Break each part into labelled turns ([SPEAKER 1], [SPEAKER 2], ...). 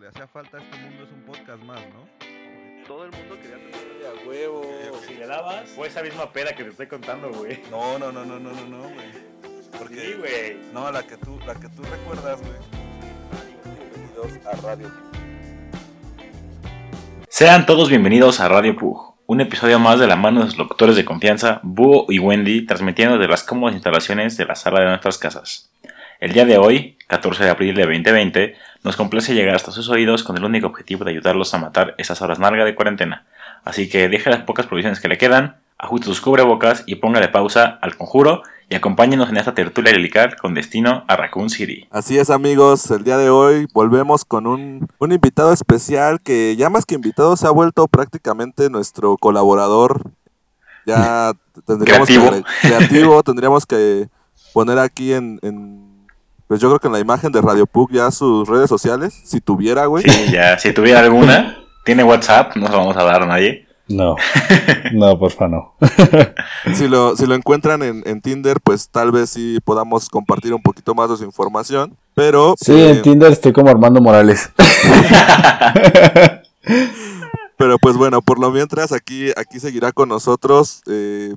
[SPEAKER 1] le hacía falta a este mundo es un podcast más, ¿no?
[SPEAKER 2] Todo el mundo quería tener
[SPEAKER 3] A huevo.
[SPEAKER 4] Si le dabas, fue esa misma peda que te estoy contando, güey.
[SPEAKER 1] No, no, no, no, no, no, no, güey. Porque,
[SPEAKER 4] Sí, güey.
[SPEAKER 1] no, la que tú, la que tú recuerdas, güey.
[SPEAKER 3] Bienvenidos a Radio.
[SPEAKER 4] Sean todos bienvenidos a Radio Pug, un episodio más de la mano de los locutores de confianza, Búho y Wendy, transmitiendo de las cómodas instalaciones de la sala de nuestras casas. El día de hoy, 14 de abril de 2020, nos complace llegar hasta sus oídos con el único objetivo de ayudarlos a matar esas horas largas de cuarentena. Así que deje las pocas provisiones que le quedan, ajuste sus cubrebocas y póngale pausa al conjuro y acompáñenos en esta tertulia lirical con destino a Raccoon City.
[SPEAKER 3] Así es amigos, el día de hoy volvemos con un, un invitado especial que ya más que invitado se ha vuelto prácticamente nuestro colaborador. Ya tendríamos
[SPEAKER 4] Creativo.
[SPEAKER 3] que creativo, tendríamos que poner aquí en, en- pues yo creo que en la imagen de Radio Pug ya sus redes sociales, si tuviera, güey.
[SPEAKER 4] Sí, ya, si tuviera alguna, tiene WhatsApp, no se lo vamos a dar a nadie.
[SPEAKER 5] No, no, porfa, no.
[SPEAKER 3] Si lo, si lo encuentran en, en Tinder, pues tal vez sí podamos compartir un poquito más de su información. Pero
[SPEAKER 5] Sí,
[SPEAKER 3] eh,
[SPEAKER 5] en Tinder estoy como Armando Morales.
[SPEAKER 3] Pero pues bueno, por lo mientras aquí, aquí seguirá con nosotros eh,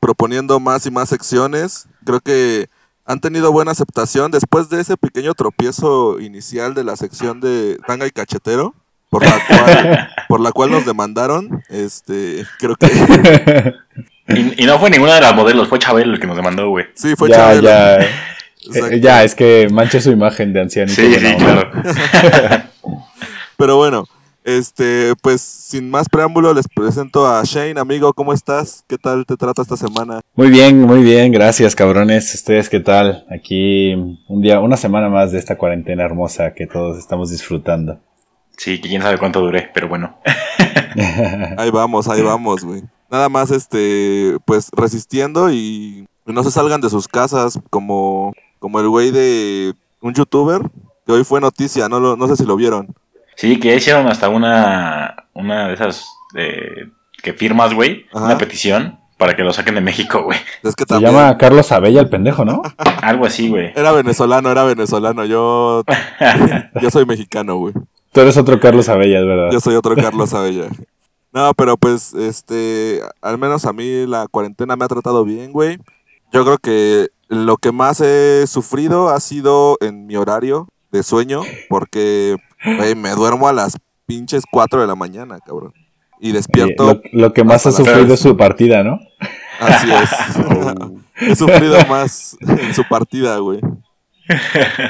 [SPEAKER 3] proponiendo más y más secciones. Creo que han tenido buena aceptación después de ese pequeño tropiezo inicial de la sección de tanga y cachetero, por la cual, por la cual nos demandaron. Este, creo que
[SPEAKER 4] Y, y no fue ninguna de las modelos, fue Chabelo el que nos demandó, güey.
[SPEAKER 3] sí fue
[SPEAKER 5] ya,
[SPEAKER 3] Chabelo.
[SPEAKER 5] ya, eh, ya, es que mancha su imagen de ancianito.
[SPEAKER 4] Sí, sí, claro.
[SPEAKER 3] Pero bueno, este, pues sin más preámbulo les presento a Shane, amigo, ¿cómo estás? ¿Qué tal te trata esta semana?
[SPEAKER 5] Muy bien, muy bien, gracias cabrones. ¿Ustedes qué tal? Aquí un día, una semana más de esta cuarentena hermosa que todos estamos disfrutando.
[SPEAKER 4] Sí, que quién sabe cuánto duré, pero bueno.
[SPEAKER 3] Ahí vamos, ahí vamos, güey. Nada más, este, pues resistiendo y no se salgan de sus casas como, como el güey de un youtuber que hoy fue noticia, no, lo, no sé si lo vieron.
[SPEAKER 4] Sí, que hicieron hasta una, una de esas eh, que firmas, güey, una petición para que lo saquen de México, güey.
[SPEAKER 3] Es que
[SPEAKER 5] Se llama Carlos Abella el pendejo, ¿no?
[SPEAKER 4] Algo así, güey.
[SPEAKER 3] era venezolano, era venezolano. Yo, yo soy mexicano, güey.
[SPEAKER 5] Tú eres otro Carlos Abella, es verdad.
[SPEAKER 3] Yo soy otro Carlos Abella. No, pero pues, este, al menos a mí la cuarentena me ha tratado bien, güey. Yo creo que lo que más he sufrido ha sido en mi horario de sueño, porque, güey, me duermo a las pinches 4 de la mañana, cabrón. Y
[SPEAKER 5] Oye,
[SPEAKER 3] despierto,
[SPEAKER 5] lo, lo que más ha sufrido es su partida, ¿no?
[SPEAKER 3] así es. He sufrido más en su partida, güey.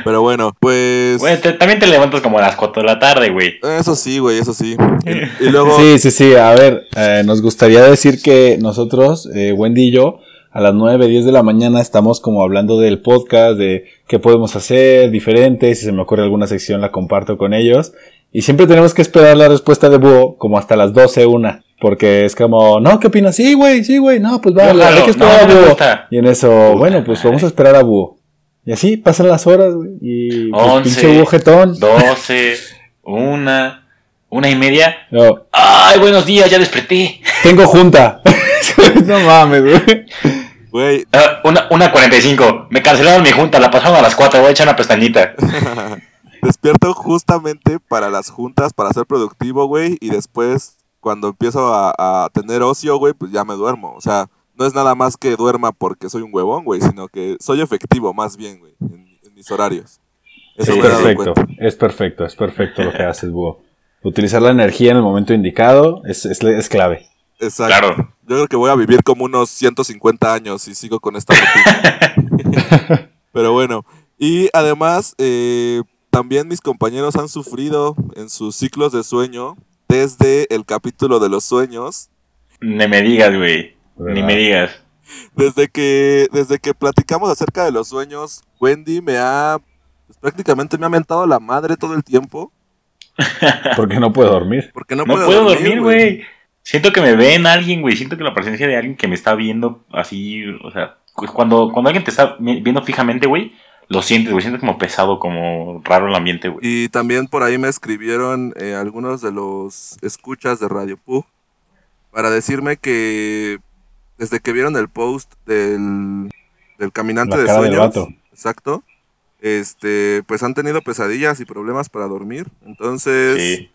[SPEAKER 3] Pero bueno, pues...
[SPEAKER 4] Güey, te- también te levantas como a las 4 de la tarde, güey.
[SPEAKER 3] Eso sí, güey, eso sí. Y, y luego...
[SPEAKER 5] Sí, sí, sí. A ver, eh, nos gustaría decir que nosotros, eh, Wendy y yo, a las 9, 10 de la mañana estamos como hablando del podcast, de qué podemos hacer diferente. Si se me ocurre alguna sección, la comparto con ellos. Y siempre tenemos que esperar la respuesta de Búho como hasta las 12, una. Porque es como, no, ¿qué opinas? Sí, güey, sí, güey. No, pues vale,
[SPEAKER 4] Yo jalo.
[SPEAKER 5] hay que esperar
[SPEAKER 4] No,
[SPEAKER 5] a
[SPEAKER 4] no
[SPEAKER 5] Búho. Y en eso, bueno, pues vamos a esperar a Búho. Y así pasan las horas, güey. Y pues,
[SPEAKER 4] Once.
[SPEAKER 5] pinche Búho jetón.
[SPEAKER 4] 12, una, una y media.
[SPEAKER 5] No,
[SPEAKER 4] ¡Ay, buenos días! Ya desperté.
[SPEAKER 5] tengo junta. no mames, güey.
[SPEAKER 3] Güey,
[SPEAKER 4] Ah, una, una 45. Me cancelaron mi junta, la pasaron a las 4. Voy a echar una pestañita.
[SPEAKER 3] Despierto justamente para las juntas, para ser productivo, güey, y después cuando empiezo a, a tener ocio, güey, pues ya me duermo. O sea, no es nada más que duerma porque soy un huevón, güey, sino que soy efectivo más bien, güey, en, en mis horarios. Eso
[SPEAKER 5] Es perfecto, es perfecto, es perfecto lo que haces, Búho. Utilizar la energía en el momento indicado es, es, es clave.
[SPEAKER 3] Exacto.
[SPEAKER 4] Claro.
[SPEAKER 3] Yo creo que voy a vivir como unos 150 años si sigo con esta rutina. Pero bueno, y además, eh, también mis compañeros han sufrido en sus ciclos de sueño desde el capítulo de los sueños
[SPEAKER 4] Ni me digas, güey. Ni me digas.
[SPEAKER 3] Desde que, desde que platicamos acerca de los sueños, Wendy me ha, pues, prácticamente me ha mentado la madre todo el tiempo.
[SPEAKER 5] Porque no puedo dormir.
[SPEAKER 3] Porque no,
[SPEAKER 4] No,
[SPEAKER 3] puedo
[SPEAKER 4] puedo dormir, güey. Siento que me ve en alguien, güey. Siento que la presencia de alguien que me está viendo así, o sea, cuando, cuando alguien te está vi- viendo fijamente, güey, lo sientes, güey. Sientes como pesado, como raro el ambiente, güey.
[SPEAKER 3] Y también por ahí me escribieron eh, algunos de los escuchas de Radio Pug para decirme que desde que vieron el post del, del caminante
[SPEAKER 5] La
[SPEAKER 3] de
[SPEAKER 5] cara del
[SPEAKER 3] sueños,
[SPEAKER 5] vato.
[SPEAKER 3] exacto, este, pues han tenido pesadillas y problemas para dormir. Entonces,
[SPEAKER 4] Sí.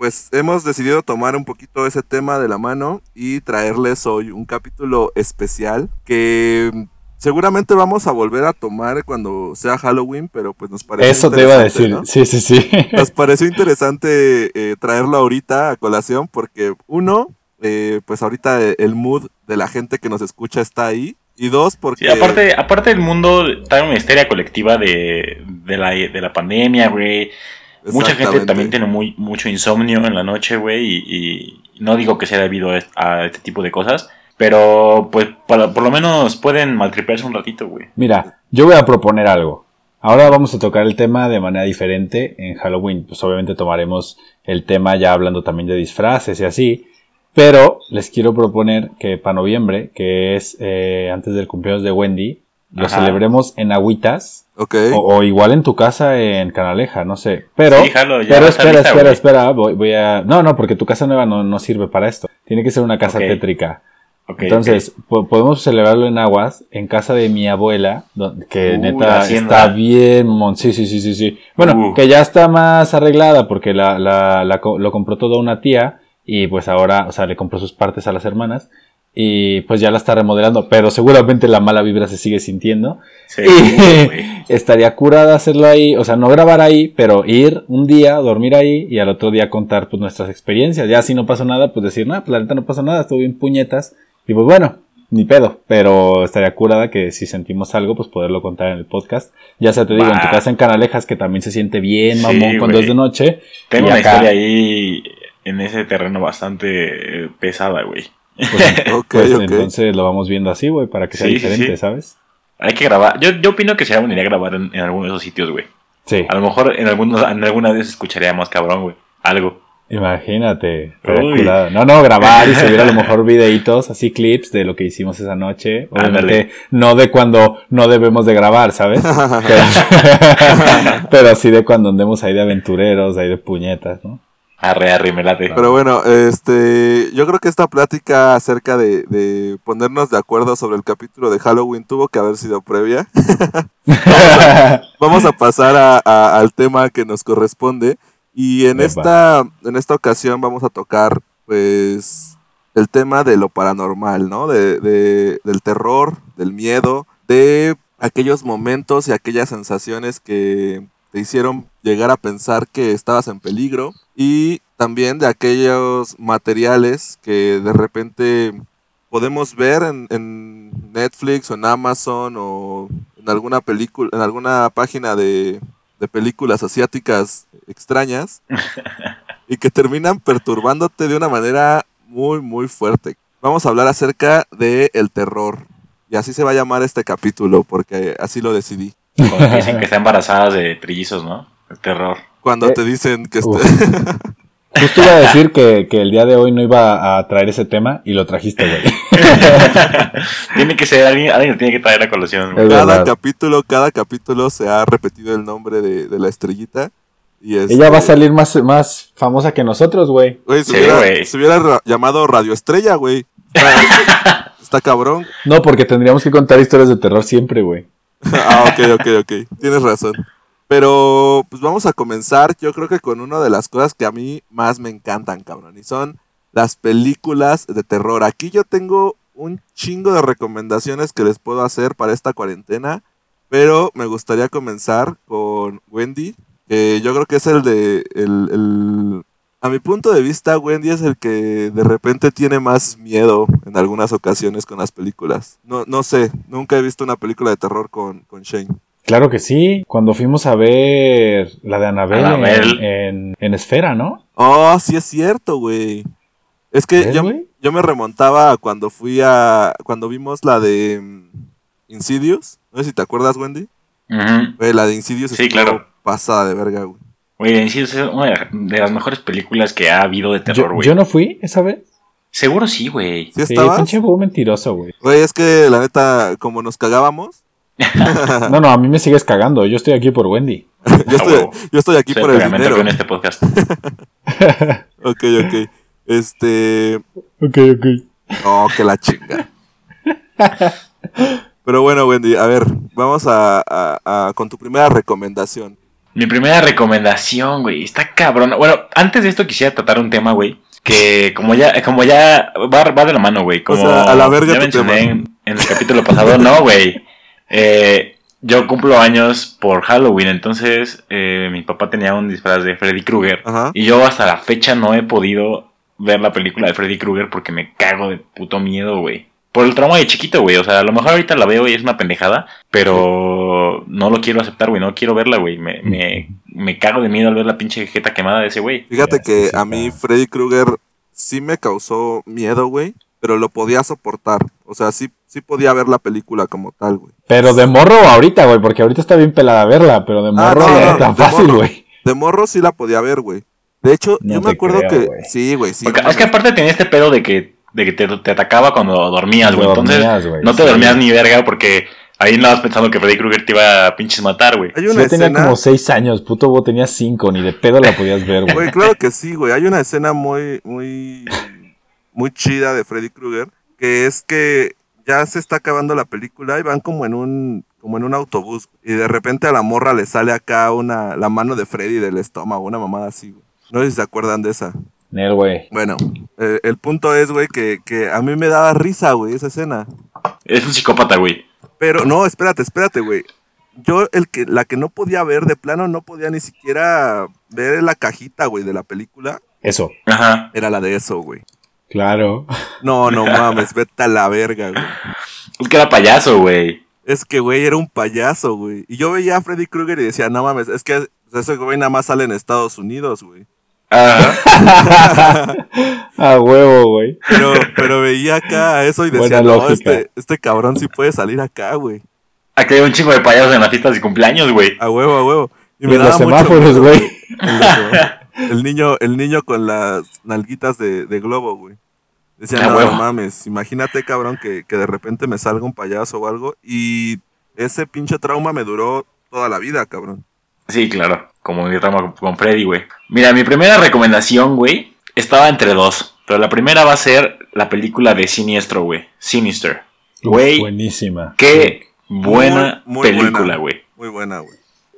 [SPEAKER 3] Pues hemos decidido tomar un poquito ese tema de la mano y traerles hoy un capítulo especial que seguramente vamos a volver a tomar cuando sea Halloween, pero pues nos parece
[SPEAKER 5] Eso te iba a decir.
[SPEAKER 3] ¿no?
[SPEAKER 5] Sí, sí, sí.
[SPEAKER 3] Nos pareció interesante eh, traerlo ahorita a colación porque uno, eh, pues ahorita el mood de la gente que nos escucha está ahí. Y dos, porque...
[SPEAKER 4] Sí, aparte, aparte del mundo, está en una histeria colectiva de, de, la, de la pandemia, güey. Mucha gente también tiene muy, mucho insomnio en la noche, güey, y, y no digo que sea debido a, est- a este tipo de cosas, pero pues para- por lo menos pueden maltripearse un ratito, güey.
[SPEAKER 5] Mira, yo voy a proponer algo. Ahora vamos a tocar el tema de manera diferente en Halloween. Pues obviamente tomaremos el tema ya hablando también de disfraces y así. Pero les quiero proponer que para noviembre, que es eh, antes del cumpleaños de Wendy, lo
[SPEAKER 4] Ajá.
[SPEAKER 5] celebremos en agüitas.
[SPEAKER 3] Ok.
[SPEAKER 5] O, o igual en tu casa en Canaleja, no sé. Pero,
[SPEAKER 4] Sí, jalo,
[SPEAKER 5] pero espera,
[SPEAKER 4] lista,
[SPEAKER 5] espera, espera. Voy, voy a. No, no, porque tu casa nueva no, no sirve para esto. Tiene que ser una casa tétrica.
[SPEAKER 4] Ok,
[SPEAKER 5] Entonces, po- podemos celebrarlo en aguas, en casa de mi abuela, que
[SPEAKER 4] Uh,
[SPEAKER 5] neta está bien, mon- sí, sí, sí, sí, sí. Bueno,
[SPEAKER 4] Uh.
[SPEAKER 5] que ya está más arreglada porque la, la, la co- lo compró toda una tía y pues ahora, o sea, le compró sus partes a las hermanas y pues ya la está remodelando, pero seguramente la mala vibra se sigue sintiendo.
[SPEAKER 4] Sí,
[SPEAKER 5] Y
[SPEAKER 4] güey.
[SPEAKER 5] estaría curada hacerlo ahí, o sea, no grabar ahí, pero ir un día, dormir ahí y al otro día contar pues nuestras experiencias. Ya si no pasó nada, pues decir, no, pues la neta no pasó nada, estuvo bien puñetas. Y pues bueno, ni pedo, pero estaría curada que si sentimos algo, pues poderlo contar en el podcast. Ya sea te digo, en tu casa en Canalejas, que también se siente bien,
[SPEAKER 4] Sí,
[SPEAKER 5] mamón, cuando
[SPEAKER 4] güey.
[SPEAKER 5] es de noche.
[SPEAKER 4] Tengo
[SPEAKER 5] y
[SPEAKER 4] una
[SPEAKER 5] acá-
[SPEAKER 4] historia ahí en ese terreno bastante pesada, güey.
[SPEAKER 5] Pues, pues, entonces lo vamos viendo así, güey, para que sea
[SPEAKER 4] Sí,
[SPEAKER 5] diferente,
[SPEAKER 4] sí.
[SPEAKER 5] ¿sabes?
[SPEAKER 4] Hay que grabar. Yo, yo opino que sería buena idea grabar en, en alguno de esos sitios, güey.
[SPEAKER 5] Sí,
[SPEAKER 4] A lo mejor en, algunos, en alguna vez escucharía más cabrón, güey. Algo.
[SPEAKER 5] imagínate. No, no, grabar y subir a lo mejor videitos, así clips de lo que hicimos esa noche. Obviamente, no de cuando no debemos de grabar, ¿sabes? Pero, pero sí de cuando andemos ahí de aventureros, ahí de puñetas, ¿no?
[SPEAKER 4] Arre, arre, me late.
[SPEAKER 3] Pero bueno, este, yo creo que esta plática acerca de, de ponernos de acuerdo sobre el capítulo de Halloween tuvo que haber sido previa. Vamos a pasar a- a- al tema que nos corresponde y en
[SPEAKER 5] Epa.
[SPEAKER 3] esta, en esta ocasión vamos a tocar, pues, el tema de lo paranormal, ¿no? De, de- del terror, del miedo, de aquellos momentos y aquellas sensaciones que te hicieron llegar a pensar que estabas en peligro y también de aquellos materiales que de repente podemos ver en, en Netflix o en Amazon o en alguna película, en alguna página de, de películas asiáticas extrañas y que terminan perturbándote de una manera muy muy fuerte. Vamos a hablar acerca de el terror y así se va a llamar este capítulo porque así lo decidí.
[SPEAKER 4] Cuando dicen que están embarazadas de trillizos, ¿no? El terror.
[SPEAKER 3] Cuando
[SPEAKER 5] Eh,
[SPEAKER 3] te dicen que
[SPEAKER 5] uf.
[SPEAKER 3] este-
[SPEAKER 5] Justo iba a decir que, que el día de hoy no iba a traer ese tema y lo trajiste, güey.
[SPEAKER 4] tiene que ser alguien, alguien lo tiene que traer a colación.
[SPEAKER 3] cada
[SPEAKER 5] verdad.
[SPEAKER 3] capítulo, cada capítulo se ha repetido el nombre de, de la estrellita. Y este,
[SPEAKER 5] Ella va a salir más, más famosa que nosotros, güey.
[SPEAKER 3] Güey, se,
[SPEAKER 4] Sí,
[SPEAKER 3] hubiera,
[SPEAKER 4] güey.
[SPEAKER 3] se hubiera ra- llamado Radio Estrella, güey. Está, está cabrón.
[SPEAKER 5] No, porque tendríamos que contar historias de terror siempre, güey.
[SPEAKER 3] ah, ok, ok, ok. Tienes razón. Pero, pues vamos a comenzar, yo creo que con una de las cosas que a mí más me encantan, cabrón. Y son las películas de terror. Aquí yo tengo un chingo de recomendaciones que les puedo hacer para esta cuarentena. Pero me gustaría comenzar con Wendy. Que yo creo que es el de. El, el- a mi punto de vista, Wendy es el que de repente tiene más miedo en algunas ocasiones con las películas. No, no sé, nunca he visto una película de terror con, con Shane.
[SPEAKER 5] Claro que sí. Cuando fuimos a ver la de Anabel
[SPEAKER 4] Annabelle.
[SPEAKER 5] en, en, en Esfera, ¿no?
[SPEAKER 3] Oh, sí es cierto, güey. Es que
[SPEAKER 5] ¿Ves,
[SPEAKER 3] yo, yo me remontaba a cuando fui a. Cuando vimos la de mm, Insidious. No sé si te acuerdas, Wendy. La de Insidious
[SPEAKER 4] Sí, claro.
[SPEAKER 3] pasada de verga, güey.
[SPEAKER 4] Güey, sí es una de las mejores películas que ha habido de terror, güey.
[SPEAKER 5] yo no fui esa vez.
[SPEAKER 4] Seguro sí, güey.
[SPEAKER 3] ¿Sí
[SPEAKER 5] Sí, pinche búho mentiroso, güey.
[SPEAKER 3] Güey, es que la neta, como nos cagábamos.
[SPEAKER 5] No, no, a mí me sigues cagando. Yo estoy aquí por Wendy.
[SPEAKER 3] yo,
[SPEAKER 4] Ah,
[SPEAKER 3] estoy,
[SPEAKER 4] huevo.
[SPEAKER 3] yo estoy aquí
[SPEAKER 4] Soy
[SPEAKER 3] por
[SPEAKER 4] el
[SPEAKER 3] dinero.
[SPEAKER 4] con este podcast.
[SPEAKER 3] Ok, ok. Este.
[SPEAKER 5] Ok, ok.
[SPEAKER 3] Oh, que la chinga. Pero bueno, Wendy, a ver, vamos a, a- a- con tu primera recomendación.
[SPEAKER 4] Mi primera recomendación, güey, está cabrón. Bueno, antes de esto quisiera tratar un tema, güey, que como ya, como ya va, va de la mano, güey. Como
[SPEAKER 3] sea, a la verga
[SPEAKER 4] ya mencioné en, en el capítulo pasado, no, güey. Eh, yo cumplo años por Halloween, entonces eh, mi papá tenía un disfraz de Freddy Krueger. Y yo hasta la fecha no he podido ver la película de Freddy Krueger porque me cago de puto miedo, güey. Por el trauma de chiquito, güey. O sea, a lo mejor ahorita la veo y es una pendejada, pero no lo quiero aceptar, güey. No quiero verla, güey. Me, me, me cago de miedo al ver la pinche jeta quemada de ese güey.
[SPEAKER 3] Fíjate
[SPEAKER 5] Ya,
[SPEAKER 3] que
[SPEAKER 5] sí,
[SPEAKER 3] a mí. Freddy Krueger sí me causó miedo, güey, pero lo podía soportar. O sea, sí, sí podía ver la película como tal, güey.
[SPEAKER 5] Pero de morro ahorita, güey, porque ahorita está bien pelada verla, pero de morro
[SPEAKER 3] Ah, no,
[SPEAKER 5] ya
[SPEAKER 3] no,
[SPEAKER 5] era tan
[SPEAKER 3] de
[SPEAKER 5] fácil,
[SPEAKER 3] morro.
[SPEAKER 5] güey.
[SPEAKER 3] De morro sí la podía ver, güey. De hecho,
[SPEAKER 5] No
[SPEAKER 3] yo me acuerdo
[SPEAKER 5] creo,
[SPEAKER 3] que... Sí, güey, sí.
[SPEAKER 4] Porque es que aparte tenía este pedo de que, de que te, te atacaba cuando dormías, güey. Entonces
[SPEAKER 5] dormías, güey,
[SPEAKER 4] no te
[SPEAKER 5] sí.
[SPEAKER 4] dormías ni verga porque ahí andabas pensando que Freddy Krueger te iba a pinches matar, güey.
[SPEAKER 5] Yo tenía como seis años, puto vos tenía cinco, ni de pedo la podías ver, güey.
[SPEAKER 3] Güey, claro que sí, güey. Hay una escena muy, muy, muy chida de Freddy Krueger, que es que ya se está acabando la película y van como en un, como en un autobús y de repente a la morra le sale acá una, la mano de Freddy del estómago, una mamada así, güey. No sé si se acuerdan de esa.
[SPEAKER 5] Nel, güey.
[SPEAKER 3] Bueno, eh, el punto es, güey, que, que a mí me daba risa, güey, esa escena.
[SPEAKER 4] Es un psicópata, güey.
[SPEAKER 3] Pero no, espérate, espérate, güey. Yo, el que, la que no podía ver de plano, no podía ni siquiera ver la cajita, güey, de la película,
[SPEAKER 5] Eso,
[SPEAKER 4] Ajá.
[SPEAKER 3] era la de eso, güey.
[SPEAKER 5] claro.
[SPEAKER 3] No, no mames, vete a la verga, güey.
[SPEAKER 4] Es que era payaso, güey.
[SPEAKER 3] Es que, güey, era un payaso, güey. Y yo veía a Freddy Krueger y decía, no mames, es que ese güey nada más sale en Estados Unidos, güey.
[SPEAKER 4] Ajá.
[SPEAKER 5] A huevo, güey.
[SPEAKER 3] Pero, pero veía acá eso y decía, no, este, este cabrón sí puede salir acá, güey.
[SPEAKER 4] Aquí hay un chingo de payasos en las fiestas de cumpleaños, güey.
[SPEAKER 3] A huevo, a huevo. Y
[SPEAKER 5] Y
[SPEAKER 3] me
[SPEAKER 5] en los
[SPEAKER 3] daba mucho
[SPEAKER 5] semáforos, güey.
[SPEAKER 3] El, niño, el niño con las nalguitas de, de globo, güey. Decía, no,
[SPEAKER 4] huevo.
[SPEAKER 3] no mames, imagínate, cabrón, que, que de repente me salga un payaso o algo. Y ese pinche trauma me duró toda la vida, cabrón.
[SPEAKER 4] Sí, claro. Como mi trama con Freddy, güey. Mira, mi primera recomendación, güey, estaba entre dos. Pero la primera va a ser la película de Siniestro, güey. Sinister. Güey,
[SPEAKER 5] buenísima.
[SPEAKER 4] qué buena
[SPEAKER 3] Muy- muy
[SPEAKER 4] película, güey.
[SPEAKER 3] Muy buena, güey.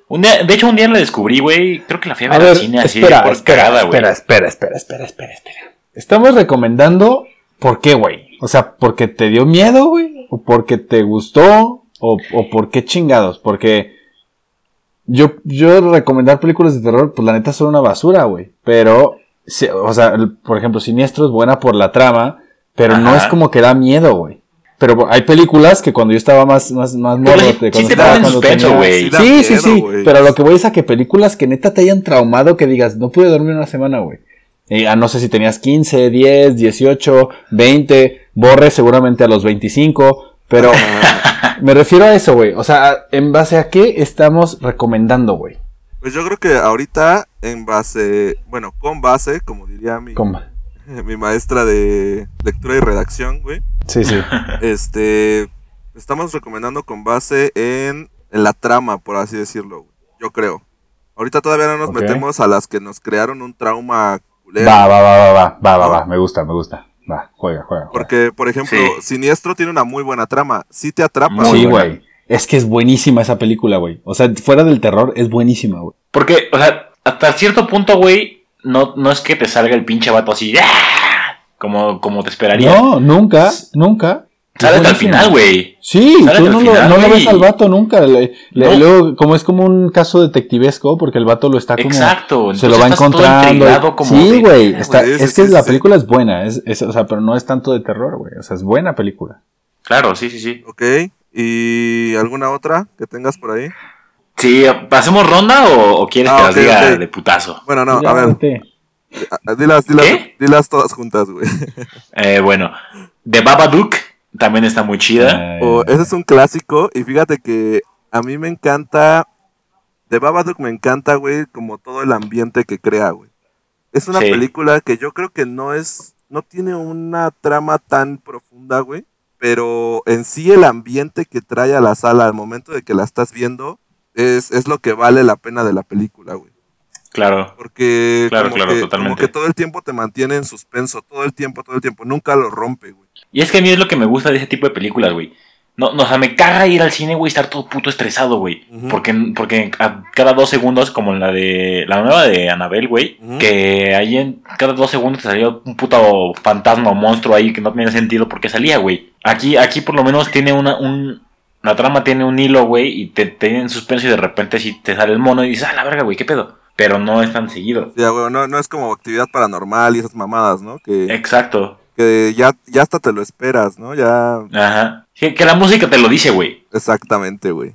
[SPEAKER 4] Un día, de hecho, un día la descubrí, güey. Creo que la fui a
[SPEAKER 5] A
[SPEAKER 4] ver, al cine así
[SPEAKER 5] espera,
[SPEAKER 4] por
[SPEAKER 5] espera,
[SPEAKER 4] cagada, güey.
[SPEAKER 5] espera, espera, espera, espera, espera, espera. Estamos recomendando, ¿por qué, güey? O sea, ¿porque te dio miedo, güey? ¿O porque te gustó? ¿O, o por qué chingados? Porque yo, yo recomendar películas de terror, pues la neta son una basura, güey. Pero, o sea, el- por ejemplo, Siniestro es buena por la trama, pero no es como que da miedo, güey. Pero hay películas que cuando yo estaba más, más, más morro,
[SPEAKER 4] sí-
[SPEAKER 5] te-
[SPEAKER 4] sí
[SPEAKER 5] cuando
[SPEAKER 4] te
[SPEAKER 5] estaba- cuando
[SPEAKER 4] güey.
[SPEAKER 3] Sí
[SPEAKER 5] Sí, sí,
[SPEAKER 3] miedo,
[SPEAKER 5] sí.
[SPEAKER 3] güey.
[SPEAKER 5] Pero lo que voy es a que películas que neta te hayan traumado que digas, no pude dormir una semana, güey. Eh, ah, no sé si tenías 15, 10, 18, 20, borre seguramente a los 25, pero me refiero a eso, güey. O sea, ¿en base a qué estamos recomendando, güey?
[SPEAKER 3] Pues yo creo que ahorita, en base, bueno, con base, como diría mi, mi maestra de lectura y redacción, güey,
[SPEAKER 5] Sí, sí.
[SPEAKER 3] este, estamos recomendando con base en, en la trama, por así decirlo, güey. yo creo. Ahorita todavía no nos metemos a las que nos crearon un trauma culero.
[SPEAKER 5] Va, va, va, va, va, va, va, va. Me gusta, me gusta. Va, juega, juega. juega.
[SPEAKER 3] Porque, por ejemplo,
[SPEAKER 4] Sí.
[SPEAKER 3] Siniestro tiene una muy buena trama. Sí te atrapa,
[SPEAKER 4] Muy
[SPEAKER 5] sí,
[SPEAKER 3] güey.
[SPEAKER 5] Es que es buenísima esa película, güey. O sea, fuera del terror, es buenísima, güey.
[SPEAKER 4] Porque, o sea, hasta cierto punto, güey, no, no es que te salga el pinche vato así, ¡ah! como, como te esperaría.
[SPEAKER 5] No, nunca, nunca.
[SPEAKER 4] Sale hasta el final, güey.
[SPEAKER 5] Sí, tú no,
[SPEAKER 4] final,
[SPEAKER 5] lo, no lo
[SPEAKER 4] güey.
[SPEAKER 5] ves al vato nunca. Le- le-
[SPEAKER 4] No.
[SPEAKER 5] Luego, como es como un caso detectivesco, porque el vato lo está como.
[SPEAKER 4] Exacto.
[SPEAKER 5] Se lo va encontrando.
[SPEAKER 4] como
[SPEAKER 5] sí, güey. es que la
[SPEAKER 3] sí.
[SPEAKER 5] película es buena, es, es- o sea, pero no es tanto de terror, güey. O sea, es buena película.
[SPEAKER 4] Claro, sí, sí, sí.
[SPEAKER 3] Ok. ¿Y alguna otra que tengas por ahí?
[SPEAKER 4] Sí, ¿hacemos ronda o, o quieres
[SPEAKER 3] Ah,
[SPEAKER 4] que
[SPEAKER 3] ok,
[SPEAKER 4] las diga de putazo?
[SPEAKER 3] Bueno, no,
[SPEAKER 5] Ya,
[SPEAKER 3] a ver,
[SPEAKER 5] vete.
[SPEAKER 3] a- dilas, dilas,
[SPEAKER 4] ¿Qué?
[SPEAKER 3] dilas todas juntas, güey.
[SPEAKER 4] Eh, bueno, The Babadook también está muy chida.
[SPEAKER 5] Ay,
[SPEAKER 3] O, ese es un clásico y fíjate que a mí me encanta, de Babadook me encanta, güey, como todo el ambiente que crea, güey. Es una
[SPEAKER 4] Sí.
[SPEAKER 3] película que yo creo que no es, no tiene una trama tan profunda, güey, pero en sí el ambiente que trae a la sala al momento de que la estás viendo es, es lo que vale la pena de la película, güey.
[SPEAKER 4] Claro.
[SPEAKER 3] Porque
[SPEAKER 4] Claro,
[SPEAKER 3] como,
[SPEAKER 4] claro,
[SPEAKER 3] que,
[SPEAKER 4] totalmente.
[SPEAKER 3] como que todo el tiempo te mantiene en suspenso, todo el tiempo, todo el tiempo, nunca lo rompe, güey.
[SPEAKER 4] Y es que a mí es lo que me gusta de ese tipo de películas, güey. No, no, o sea, me caga ir al cine, güey, y estar todo puto estresado, güey. Porque, porque a cada dos segundos, como en la de la nueva de Anabel, güey, que ahí en cada dos segundos te salía un puto fantasma o monstruo ahí que no tenía sentido porque salía, güey. Aquí, aquí por lo menos tiene una, un, la trama tiene un hilo, güey, y te, te tiene en suspenso y de repente si te sale el mono y dices, ah, la verga, güey, qué pedo. Pero no es tan seguido.
[SPEAKER 3] Ya, güey, no, no es como actividad paranormal y esas mamadas, ¿no? Que,
[SPEAKER 4] Exacto.
[SPEAKER 3] que ya, ya hasta te lo esperas, ¿no? Ya,
[SPEAKER 4] Ajá. Que, que la música te lo dice, güey.
[SPEAKER 3] exactamente, güey.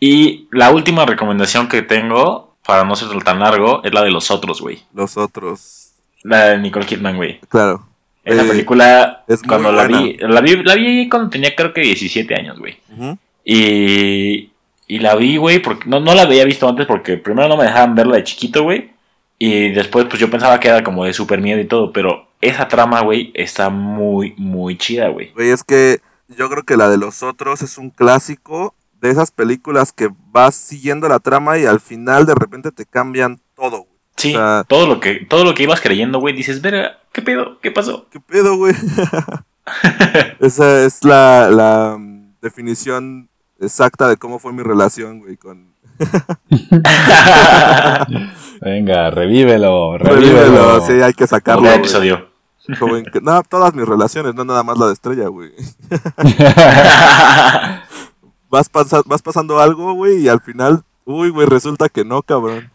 [SPEAKER 4] Y la última recomendación que tengo, para no ser tan largo, es la de los otros, güey.
[SPEAKER 3] Los otros,
[SPEAKER 4] La de Nicole Kidman, güey.
[SPEAKER 3] claro.
[SPEAKER 4] Esa
[SPEAKER 3] Eh,
[SPEAKER 4] película,
[SPEAKER 3] es
[SPEAKER 4] cuando la vi, la vi, la vi cuando tenía creo que 17 años, güey.
[SPEAKER 3] Ujú.
[SPEAKER 4] Y, y la vi, güey, porque no, no la había visto antes porque primero no me dejaban verla de chiquito, güey. Y después, pues yo pensaba que era como de super miedo y todo, pero esa trama, güey, está muy, muy chida, güey.
[SPEAKER 3] Güey, es que yo creo que la de los otros es un clásico de esas películas que vas siguiendo la trama y al final de repente te cambian todo, güey.
[SPEAKER 4] Sí,
[SPEAKER 3] O sea-
[SPEAKER 4] todo lo que, todo lo que ibas creyendo, güey, dices, verga, ¿qué pedo? ¿Qué pasó?
[SPEAKER 3] ¿Qué pedo, güey? Esa es la, la mm, definición exacta de cómo fue mi relación, güey, con...
[SPEAKER 5] Venga, revívelo,
[SPEAKER 3] Revívelo,
[SPEAKER 5] revívelo.
[SPEAKER 3] sí, hay que sacarlo,
[SPEAKER 4] episodio.
[SPEAKER 3] Joven, que- No, todas mis relaciones, no nada más la de estrella, güey. Vas, pasa- vas pasando algo, güey, y al final, uy, güey, resulta que no, cabrón.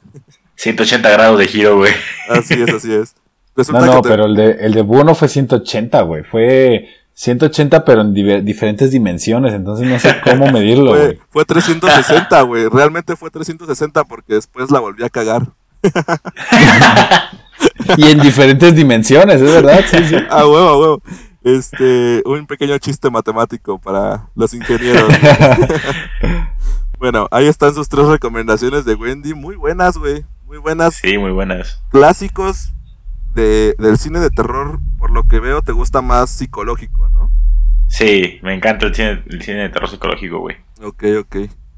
[SPEAKER 4] 180 grados de giro, güey.
[SPEAKER 3] Así es, así es.
[SPEAKER 5] No,
[SPEAKER 3] Resulta
[SPEAKER 5] no,
[SPEAKER 3] que te-
[SPEAKER 5] pero el de, el de Búho no fue 180, güey. Fue 180, pero en diferentes dimensiones. Entonces no sé cómo medirlo,
[SPEAKER 3] fue,
[SPEAKER 5] güey.
[SPEAKER 3] fue 360, güey. Realmente fue 360 porque después la volví a cagar.
[SPEAKER 5] Y en diferentes dimensiones, es verdad, sí, sí.
[SPEAKER 3] Ah, huevo, a huevo. Este, un pequeño chiste matemático para los ingenieros. bueno, ahí están sus tres recomendaciones de Wendy. Muy buenas, güey. Muy buenas.
[SPEAKER 4] Sí, muy buenas.
[SPEAKER 3] Clásicos de, del cine de terror. Por lo que veo, te gusta más psicológico, ¿no?
[SPEAKER 4] Sí, me encanta el cine, el cine de terror psicológico, güey.
[SPEAKER 3] Ok, ok.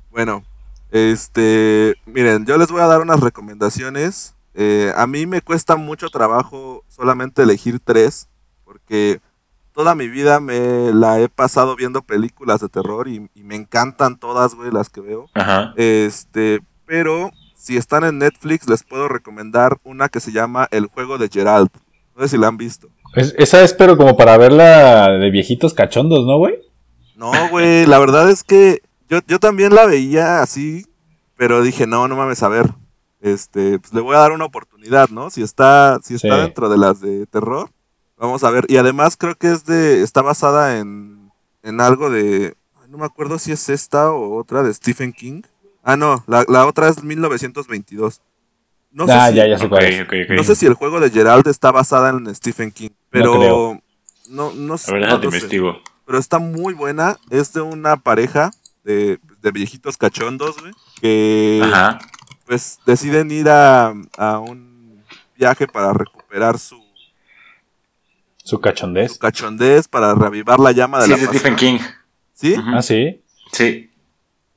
[SPEAKER 3] Bueno, este, miren, yo les voy a dar unas recomendaciones. Eh, a mí me cuesta mucho trabajo solamente elegir tres, porque toda mi vida me la he pasado viendo películas de terror y, y me encantan todas, güey, las que veo.
[SPEAKER 4] Ajá.
[SPEAKER 3] Este, pero si están en Netflix les puedo recomendar una que se llama El juego de Gerald. No sé si la han visto.
[SPEAKER 5] Es- esa es, pero como para verla de viejitos cachondos, ¿no, güey?
[SPEAKER 3] No, güey, la verdad es que yo, yo también la veía así, pero dije, no, no mames, a ver, este, pues le voy a dar una oportunidad, ¿no? Si está, si está
[SPEAKER 5] Sí.
[SPEAKER 3] dentro de las de terror, vamos a ver. Y además creo que es de, está basada en, en algo de, no me acuerdo si es esta o otra de Stephen King. Ah, no, la, la otra es 1922. No sé
[SPEAKER 5] ah,
[SPEAKER 3] si-
[SPEAKER 5] ya, sé cuál
[SPEAKER 4] ok.
[SPEAKER 3] no sé si el juego de Gerald está basada en Stephen King, pero
[SPEAKER 5] creo.
[SPEAKER 3] no, no, sé.
[SPEAKER 4] A ver,
[SPEAKER 3] no
[SPEAKER 4] déjate
[SPEAKER 3] lo sé
[SPEAKER 4] investigo.
[SPEAKER 3] pero está muy buena. Es de una pareja de, de viejitos cachondos, güey, que
[SPEAKER 4] Ajá.
[SPEAKER 3] pues deciden ir a, a un viaje para recuperar su,
[SPEAKER 5] Su cachondez.
[SPEAKER 3] cachondez, para reavivar la llama de
[SPEAKER 4] Sí,
[SPEAKER 3] la
[SPEAKER 4] es de Stephen. King.
[SPEAKER 3] ¿Sí?
[SPEAKER 4] Ujú.
[SPEAKER 5] Ah, sí.
[SPEAKER 4] Sí.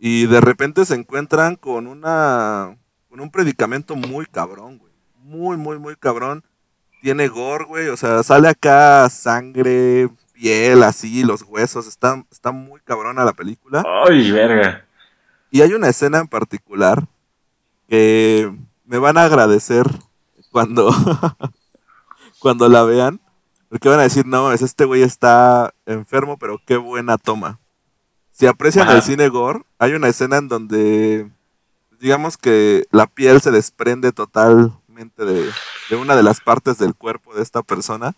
[SPEAKER 3] Y de repente se encuentran con una con un predicamento muy cabrón, güey. Muy, muy, muy cabrón. Tiene gore, güey. O sea, sale acá sangre, piel, así, los huesos. Está, está muy cabrona la película.
[SPEAKER 4] Ay, verga.
[SPEAKER 3] Y hay una escena en particular que me van a agradecer cuando, cuando la vean. Porque van a decir, no, es este güey está enfermo, pero qué buena toma. Si aprecian
[SPEAKER 4] Ajá.
[SPEAKER 3] el cine gore, hay una escena en donde, digamos que la piel se desprende totalmente de, de una de las partes del cuerpo de esta persona.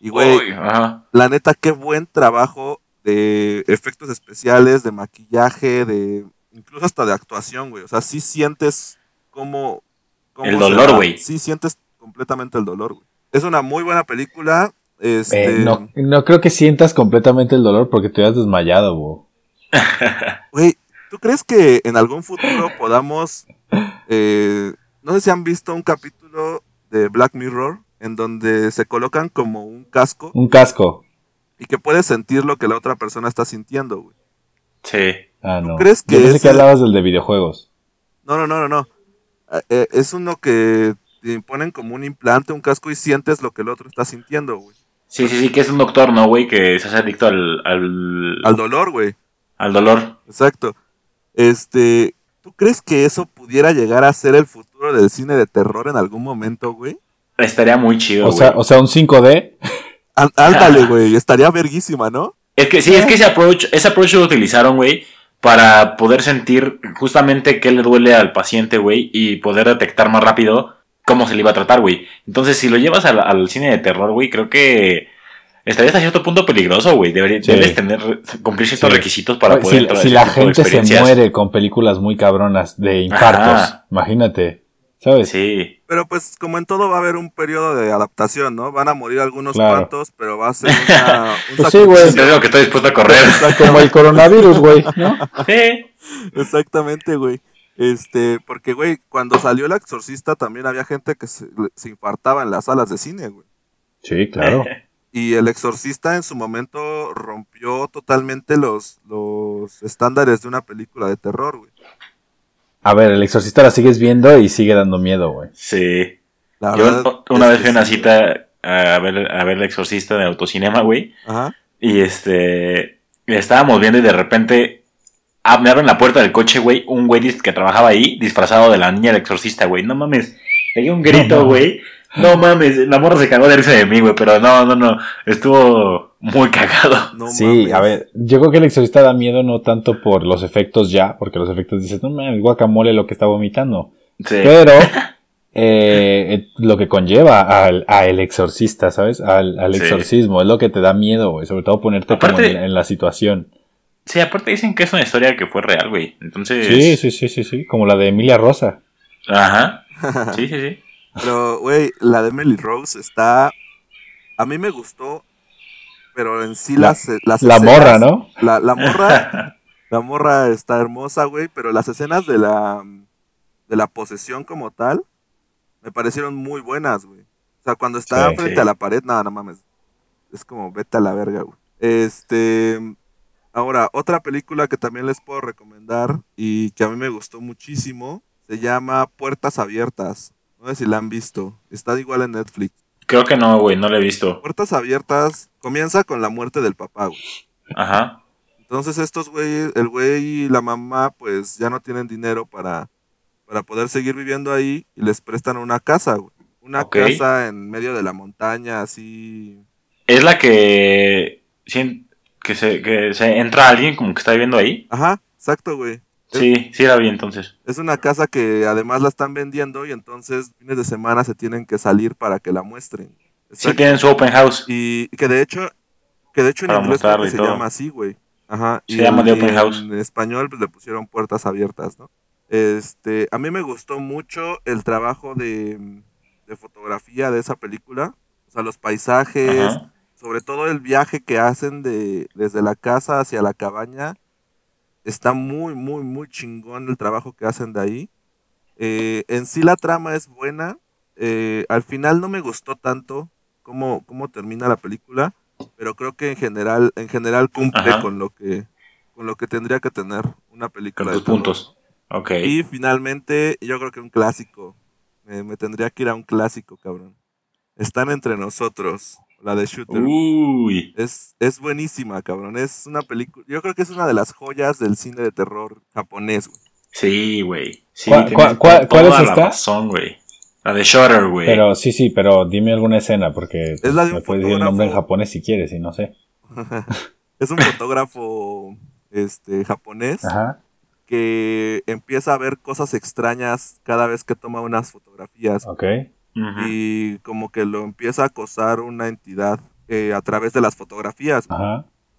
[SPEAKER 3] Y güey, la neta, qué buen trabajo de efectos especiales, de maquillaje, de incluso hasta de actuación, güey. O sea, sí sientes cómo... cómo
[SPEAKER 4] El dolor, güey.
[SPEAKER 3] Sí sientes completamente el dolor, güey. Es una muy buena película. Este,
[SPEAKER 5] Eh, no, no creo que sientas completamente el dolor porque te has desmayado, güey.
[SPEAKER 3] Güey, ¿tú crees que en algún futuro podamos... eh, no sé si han visto un capítulo de Black Mirror en donde se colocan como un casco
[SPEAKER 5] Un casco.
[SPEAKER 3] y que puedes sentir lo que la otra persona está sintiendo, güey.
[SPEAKER 4] Sí.
[SPEAKER 5] Ah, no.
[SPEAKER 3] crees que
[SPEAKER 5] Yo pensé
[SPEAKER 3] ese-
[SPEAKER 5] que hablabas del de videojuegos.
[SPEAKER 3] No, no, no, no, no. Eh, eh, es uno que te ponen como un implante, un casco y sientes lo que el otro está sintiendo, güey.
[SPEAKER 4] Sí, sí, sí, que es un doctor, ¿no, güey? Que se hace adicto al... al...
[SPEAKER 3] Al dolor, güey.
[SPEAKER 4] Al dolor.
[SPEAKER 3] Exacto. Este, ¿tú crees que eso pudiera llegar a ser el futuro del cine de terror en algún momento, güey?
[SPEAKER 4] Estaría muy chido,
[SPEAKER 5] O
[SPEAKER 4] güey.
[SPEAKER 5] sea, o sea, un 5D.
[SPEAKER 3] Á- Ándale, güey, estaría verguísima, ¿no?
[SPEAKER 4] Es que sí, es que ese approach, ese approach lo utilizaron, güey, para poder sentir justamente qué le duele al paciente, güey, y poder detectar más rápido cómo se le iba a tratar, güey. Entonces, si lo llevas al, al cine de terror, güey, creo que estaría hasta cierto punto peligroso, güey. Debería-
[SPEAKER 5] Sí.
[SPEAKER 4] Debes tener, cumplir ciertos
[SPEAKER 5] Sí.
[SPEAKER 4] requisitos para poder
[SPEAKER 5] si
[SPEAKER 4] entrar a
[SPEAKER 5] si la gente se muere con películas muy cabronas de infartos,
[SPEAKER 4] Ajá.
[SPEAKER 5] imagínate. ¿Sabes?
[SPEAKER 4] Sí,
[SPEAKER 3] Pero pues como en todo va a haber un periodo de adaptación, ¿no? Van a morir algunos
[SPEAKER 5] Claro.
[SPEAKER 3] cuantos, pero va a ser una, un
[SPEAKER 5] Pues sí, güey.
[SPEAKER 4] te digo que estoy dispuesto a correr.
[SPEAKER 5] Como el coronavirus, güey, ¿no?
[SPEAKER 4] Sí.
[SPEAKER 3] Exactamente, güey. Este, porque, güey, cuando salió El Exorcista también había gente que se, se infartaba en las salas de cine, güey.
[SPEAKER 5] Sí, claro.
[SPEAKER 3] Y El Exorcista en su momento rompió totalmente los, los estándares de una película de terror, güey.
[SPEAKER 5] A ver, el exorcista la sigues viendo y sigue dando miedo, güey.
[SPEAKER 4] Sí.
[SPEAKER 3] La
[SPEAKER 4] Yo
[SPEAKER 3] verdad
[SPEAKER 4] una vez fui a una cita a ver, a ver El Exorcista de Autocinema, güey.
[SPEAKER 3] güey. Ajá.
[SPEAKER 4] Y este. Estábamos viendo y de repente. ah, me abren la puerta del coche, güey. Un güey que trabajaba ahí, disfrazado de la niña del exorcista, güey. No mames. Pegué un grito,
[SPEAKER 5] No, no.
[SPEAKER 4] No mames. La morra se cagó de risa de mí, güey. Pero no, no, no. Estuvo muy cagado.
[SPEAKER 3] No
[SPEAKER 5] sí,
[SPEAKER 3] mames.
[SPEAKER 5] a ver, yo creo que el exorcista da miedo no tanto por los efectos ya, porque los efectos dices, no mames, guacamole lo que está vomitando.
[SPEAKER 4] Sí.
[SPEAKER 5] Pero eh, eh, lo que conlleva al, a el exorcista, ¿sabes? Al, al
[SPEAKER 4] Sí.
[SPEAKER 5] exorcismo, es lo que te da miedo, güey. Sobre todo ponerte como en, en la situación.
[SPEAKER 4] Sí, aparte dicen que es una historia que fue real, güey. Entonces.
[SPEAKER 5] Sí, sí, sí, sí, sí. Como la de Emilia Rosa.
[SPEAKER 4] Ajá. Sí, sí, sí.
[SPEAKER 3] Pero, güey, la de Emily Rose está... A mí me gustó, pero en sí
[SPEAKER 5] La-
[SPEAKER 3] las, las
[SPEAKER 5] La
[SPEAKER 3] escenas-
[SPEAKER 5] morra, ¿no?
[SPEAKER 3] La, la morra... La morra está hermosa, güey, pero las escenas de la de la posesión como tal me parecieron muy buenas, güey. O sea, cuando está
[SPEAKER 5] Sí,
[SPEAKER 3] frente
[SPEAKER 4] sí.
[SPEAKER 3] a la pared, nada, no mames. Es como vete a la verga, güey. Este, ahora otra película que también les puedo recomendar y que a mí me gustó muchísimo se llama Puertas Abiertas. No sé si la han visto. Está igual en Netflix.
[SPEAKER 4] Creo que no, güey. No lo he visto.
[SPEAKER 3] Puertas Abiertas comienza con la muerte del papá, güey.
[SPEAKER 4] Ajá.
[SPEAKER 3] Entonces estos güeyes, el güey y la mamá, pues ya no tienen dinero para, para poder seguir viviendo ahí y les prestan una casa, güey. Una casa en medio de la montaña, así.
[SPEAKER 4] Es la que. Que se, que se entra alguien como que está viviendo ahí.
[SPEAKER 3] Ajá, exacto, güey.
[SPEAKER 4] Sí, sí la vi entonces.
[SPEAKER 3] Es una casa que además la están vendiendo y entonces fines de semana se tienen que salir para que la muestren.
[SPEAKER 4] Sí tienen su open house.
[SPEAKER 3] Y que de hecho, que de hecho en inglés se
[SPEAKER 4] todo.
[SPEAKER 3] llama así, güey. Ajá.
[SPEAKER 4] Se llama The Open House.
[SPEAKER 3] En español pues, le pusieron puertas abiertas, ¿no? Este, a mí me gustó mucho el trabajo de, de fotografía de esa película. O sea, los paisajes,
[SPEAKER 4] Ajá.
[SPEAKER 3] sobre todo el viaje que hacen de, desde la casa hacia la cabaña. Está muy, muy, muy chingón el trabajo que hacen de ahí. Eh, en sí la trama es buena. Eh, al final no me gustó tanto cómo, cómo termina la película, pero creo que en general, en general cumple
[SPEAKER 4] Ajá.
[SPEAKER 3] con lo que con lo que tendría que tener una película
[SPEAKER 4] Con
[SPEAKER 3] de
[SPEAKER 4] tus puntos. Ok.
[SPEAKER 3] Y finalmente, yo creo que un clásico. Me tendría que ir a un clásico, cabrón. Están entre nosotros, la de Shooter.
[SPEAKER 4] Uy.
[SPEAKER 3] Es, es buenísima, cabrón. Es una película. Yo creo que es una de las joyas del cine de terror japonés, güey.
[SPEAKER 4] Sí, güey. Sí,
[SPEAKER 5] ¿Cuál-
[SPEAKER 4] tienes
[SPEAKER 5] cuál- cuál-
[SPEAKER 4] toda
[SPEAKER 5] cuál es
[SPEAKER 4] la
[SPEAKER 5] esta?
[SPEAKER 4] razón, güey. La de Shutter, güey.
[SPEAKER 5] Pero sí, sí, pero dime alguna escena, porque
[SPEAKER 3] Es la de
[SPEAKER 5] me puedes decir el nombre en japonés si quieres, y no sé.
[SPEAKER 3] es un fotógrafo este, japonés
[SPEAKER 5] Ajá.
[SPEAKER 3] que empieza a ver cosas extrañas cada vez que toma unas fotografías. Y como que lo empieza a acosar una entidad eh, a través de las fotografías.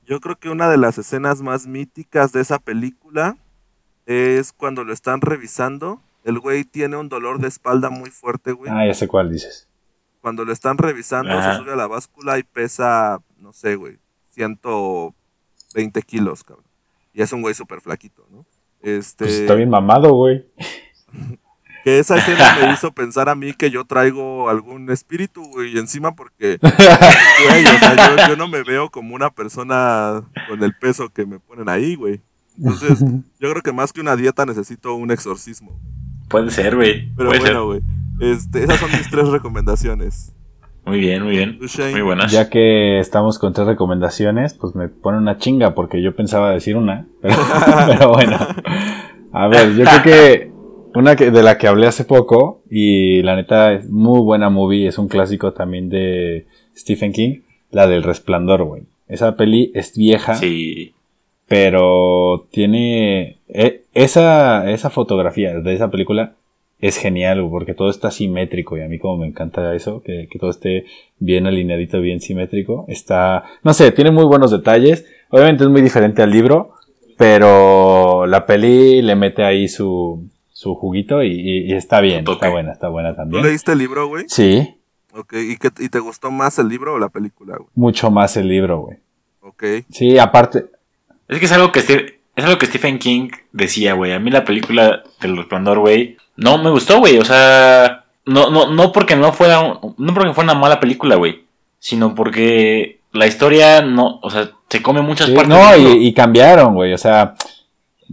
[SPEAKER 3] Yo creo que una de las escenas más míticas de esa película es cuando lo están revisando. El güey tiene un dolor de espalda muy fuerte, güey.
[SPEAKER 5] Ah, ya sé cuál dices.
[SPEAKER 3] Cuando lo están revisando, se sube a la báscula y pesa, no sé, güey, 120 kilos, cabrón. Y es un güey súper flaquito, ¿no? Este,
[SPEAKER 5] Pues está bien mamado, güey.
[SPEAKER 3] que esa escena me hizo pensar a mí que yo traigo algún espíritu, güey, y encima porque, güey, o sea, yo, yo no me veo como una persona con el peso que me ponen ahí, güey. Entonces, yo creo que más que una dieta necesito un exorcismo.
[SPEAKER 4] Puede ser, güey.
[SPEAKER 3] Pero
[SPEAKER 4] Puede
[SPEAKER 3] bueno, güey. Este, esas son mis tres recomendaciones.
[SPEAKER 4] Muy bien, muy bien. Muy buenas.
[SPEAKER 5] Ya que estamos con tres recomendaciones, pues me pone una chinga porque yo pensaba decir una. Pero, pero bueno. A ver, yo creo que una que, de la que hablé hace poco y la neta es muy buena movie, es un clásico también de Stephen King, la del Resplandor, güey. Esa peli es vieja,
[SPEAKER 4] Sí.
[SPEAKER 5] pero tiene e- esa esa fotografía de esa película es genial, güey, porque todo está simétrico y a mí como me encanta eso, que, que todo esté bien alineadito, bien simétrico. Está, no sé, tiene muy buenos detalles. Obviamente es muy diferente al libro, pero la peli le mete ahí su, su juguito y, y- y está bien, está buena, está buena
[SPEAKER 3] ¿Tú
[SPEAKER 5] también.
[SPEAKER 3] leíste el libro, güey?
[SPEAKER 5] Sí,
[SPEAKER 3] Ok, ¿Y, qué- ¿y te gustó más el libro o la película, güey?
[SPEAKER 5] mucho más el libro, güey.
[SPEAKER 3] Ok.
[SPEAKER 5] Sí, aparte,
[SPEAKER 4] Es que es algo que, Ste- es algo que Stephen King decía, güey. A mí la película del Resplandor, güey, no me gustó, güey. O sea, no, no, no porque no fuera, un- no porque fuera una mala película, güey. Sino porque la historia no, o sea, se come muchas
[SPEAKER 5] sí,
[SPEAKER 4] partes.
[SPEAKER 5] no,
[SPEAKER 4] del libro.
[SPEAKER 5] y, y cambiaron, güey, o sea,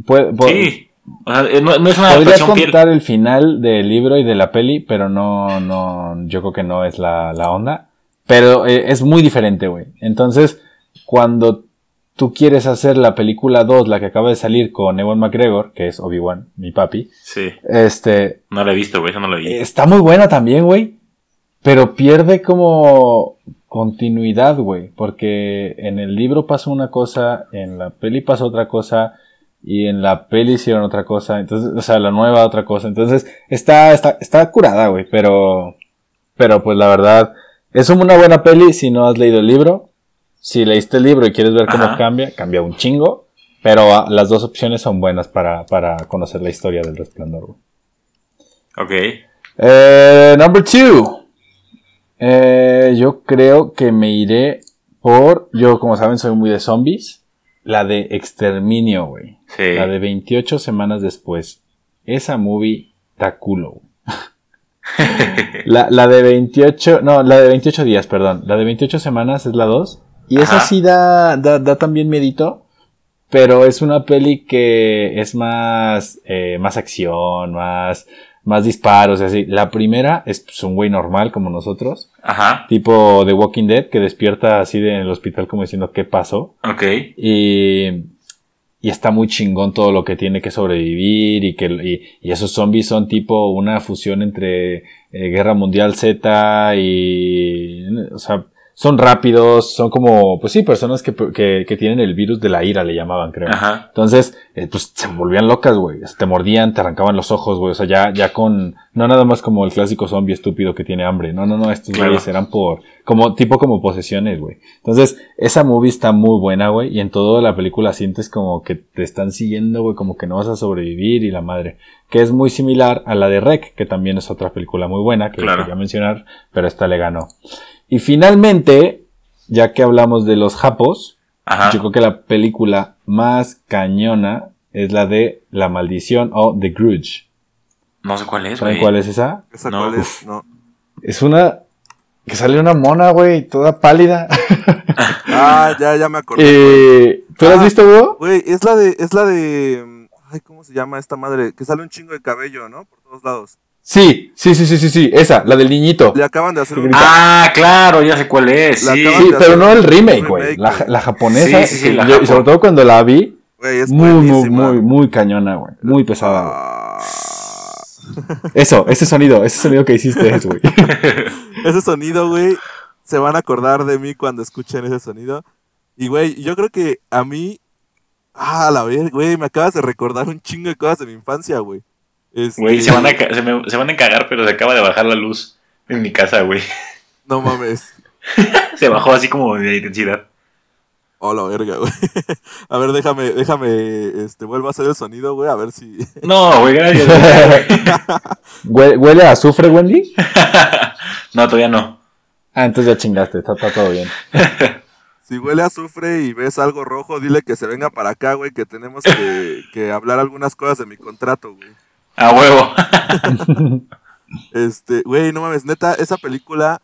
[SPEAKER 5] puede- puede-
[SPEAKER 4] Sí. O sea, eh, no, no es una
[SPEAKER 5] Podría
[SPEAKER 4] adaptación fiel.
[SPEAKER 5] contar el final del libro y de la peli, pero no, no, yo creo que no es la, la onda. Pero eh, es muy diferente, güey. Entonces, cuando tú quieres hacer la película 2, la que acaba de salir con Ewan McGregor, que es Obi-Wan, mi papi,
[SPEAKER 4] Sí.
[SPEAKER 5] este,
[SPEAKER 4] No la he visto, güey. Eso no la vi.
[SPEAKER 5] está muy buena también, güey. Pero pierde como continuidad, güey. Porque en el libro pasó una cosa, en la peli pasó otra cosa, y en la peli hicieron otra cosa. Entonces, o sea, la nueva otra cosa. Entonces, está, está, está curada, güey. Pero, pero pues la verdad, es una buena peli si no has leído el libro. Si leíste el libro y quieres ver cómo
[SPEAKER 4] Ajá.
[SPEAKER 5] cambia, cambia un chingo. Pero ah, las dos opciones son buenas para, para conocer la historia del resplandor, güey.
[SPEAKER 4] Ok.
[SPEAKER 5] Eh, number two. Eh, yo creo que me iré por. Yo, como saben, soy muy de zombies. La de Exterminio, güey.
[SPEAKER 4] Sí.
[SPEAKER 5] La de 28 semanas después. Esa movie da culo. La, la de 28. No, la de 28 días, perdón. La de 28 semanas es la 2. Y esa
[SPEAKER 4] Ajá.
[SPEAKER 5] sí da, da, da también miedito. Pero es una peli que es más, eh, más acción, más, más disparos y así. La primera es pues, un güey normal como nosotros.
[SPEAKER 4] Ajá.
[SPEAKER 5] Tipo The Walking Dead que despierta así de- en el hospital como diciendo qué pasó.
[SPEAKER 4] Ok.
[SPEAKER 5] Y, y está muy chingón todo lo que tiene que sobrevivir y que y, y esos zombies son tipo una fusión entre eh, Guerra Mundial Z y o sea son rápidos, son como pues sí personas que, que, que tienen el virus de la ira le llamaban creo.
[SPEAKER 4] Ajá.
[SPEAKER 5] Entonces, eh, pues se volvían locas, güey. Te mordían, te arrancaban los ojos, güey. O sea, ya, ya con. No nada más como el clásico zombie estúpido que tiene hambre. No, no, no. Estos
[SPEAKER 4] Claro.
[SPEAKER 5] güeyes eran por. Como, tipo como posesiones, güey. Entonces, esa movie está muy buena, güey. Y en toda la película sientes como que te están siguiendo, güey. Como que no vas a sobrevivir y la madre. Que es muy similar a la de Rec, que también es otra película muy buena que
[SPEAKER 4] Claro.
[SPEAKER 5] quería mencionar, pero esta le ganó. Y finalmente, ya que hablamos de los japos,
[SPEAKER 4] Ajá.
[SPEAKER 5] yo creo que la película más cañona es la de La Maldición o The Grudge.
[SPEAKER 4] No sé cuál es,
[SPEAKER 5] ¿Saben
[SPEAKER 4] güey.
[SPEAKER 5] cuál es esa?
[SPEAKER 3] ¿Esa
[SPEAKER 4] No.
[SPEAKER 3] cuál es? No.
[SPEAKER 5] Es una que sale una mona, güey, toda pálida.
[SPEAKER 3] Ah, ya, ya me acordé.
[SPEAKER 5] Eh, ¿Tú la has
[SPEAKER 3] Ah.
[SPEAKER 5] visto, Hugo?
[SPEAKER 3] Güey, es la de, es la de. mm, Ay, ¿cómo se llama esta madre? Que sale un chingo de cabello, ¿no? Por todos lados.
[SPEAKER 5] Sí, sí, sí, sí, sí, sí, esa, la del niñito.
[SPEAKER 3] Le acaban de hacer un.
[SPEAKER 4] Ah, claro, ya sé cuál es. Sí.
[SPEAKER 5] Sí, pero no el remake, güey. La, la japonesa.
[SPEAKER 4] Sí, sí, la
[SPEAKER 5] yo- y sobre todo cuando la vi,
[SPEAKER 3] es
[SPEAKER 5] muy, muy, muy, muy cañona, güey. Muy pesada, güey.
[SPEAKER 3] Ah.
[SPEAKER 5] Eso, ese sonido, ese sonido que hiciste es, güey.
[SPEAKER 3] Ese sonido, güey, se van a acordar de mí cuando escuchen ese sonido. Y, güey, yo creo que a mí. Ah, la ver, güey, me acabas de recordar un chingo de cosas de mi infancia, güey. Este,
[SPEAKER 4] Güey, se van, a, se, me- se van a cagar, pero se acaba de bajar la luz en mi casa, güey.
[SPEAKER 3] No mames.
[SPEAKER 4] Se bajó así como de intensidad.
[SPEAKER 3] Oh, la verga, güey. A ver, déjame, déjame, este, vuelvo a hacer el sonido, güey, a ver si.
[SPEAKER 4] No, güey, gracias.
[SPEAKER 5] ¿Huele, huele a azufre, Wendy?
[SPEAKER 4] no, todavía no.
[SPEAKER 5] Ah, entonces ya chingaste, está, está todo bien.
[SPEAKER 3] Si huele a azufre y ves algo rojo, dile que se venga para acá, güey, que tenemos que, que hablar algunas cosas de mi contrato, güey.
[SPEAKER 4] A huevo.
[SPEAKER 3] Este, güey, no mames, neta, esa película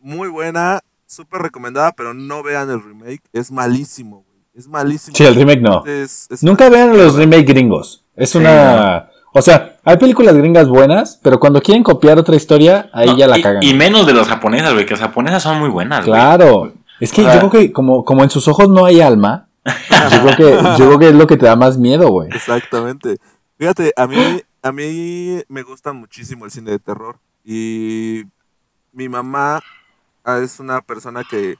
[SPEAKER 3] muy buena, súper recomendada, pero no vean el remake, es malísimo, güey. Es malísimo.
[SPEAKER 5] Sí, el remake no.
[SPEAKER 3] Es- es
[SPEAKER 5] Nunca vean los remake gringos. Es
[SPEAKER 4] Sí,
[SPEAKER 5] una, O sea, hay películas gringas buenas, pero cuando quieren copiar otra historia, ahí
[SPEAKER 4] No,
[SPEAKER 5] ya la
[SPEAKER 4] y,
[SPEAKER 5] cagan.
[SPEAKER 4] Y menos de las japonesas, güey, que las japonesas son muy buenas, güey.
[SPEAKER 5] Claro. Es que
[SPEAKER 4] O sea-
[SPEAKER 5] yo creo que como, como en sus ojos no hay alma, yo creo que, yo creo que es lo que te da más miedo, güey.
[SPEAKER 3] Exactamente. Fíjate, a mí, a mí me gusta muchísimo el cine de terror. Y mi mamá ah, es una persona que,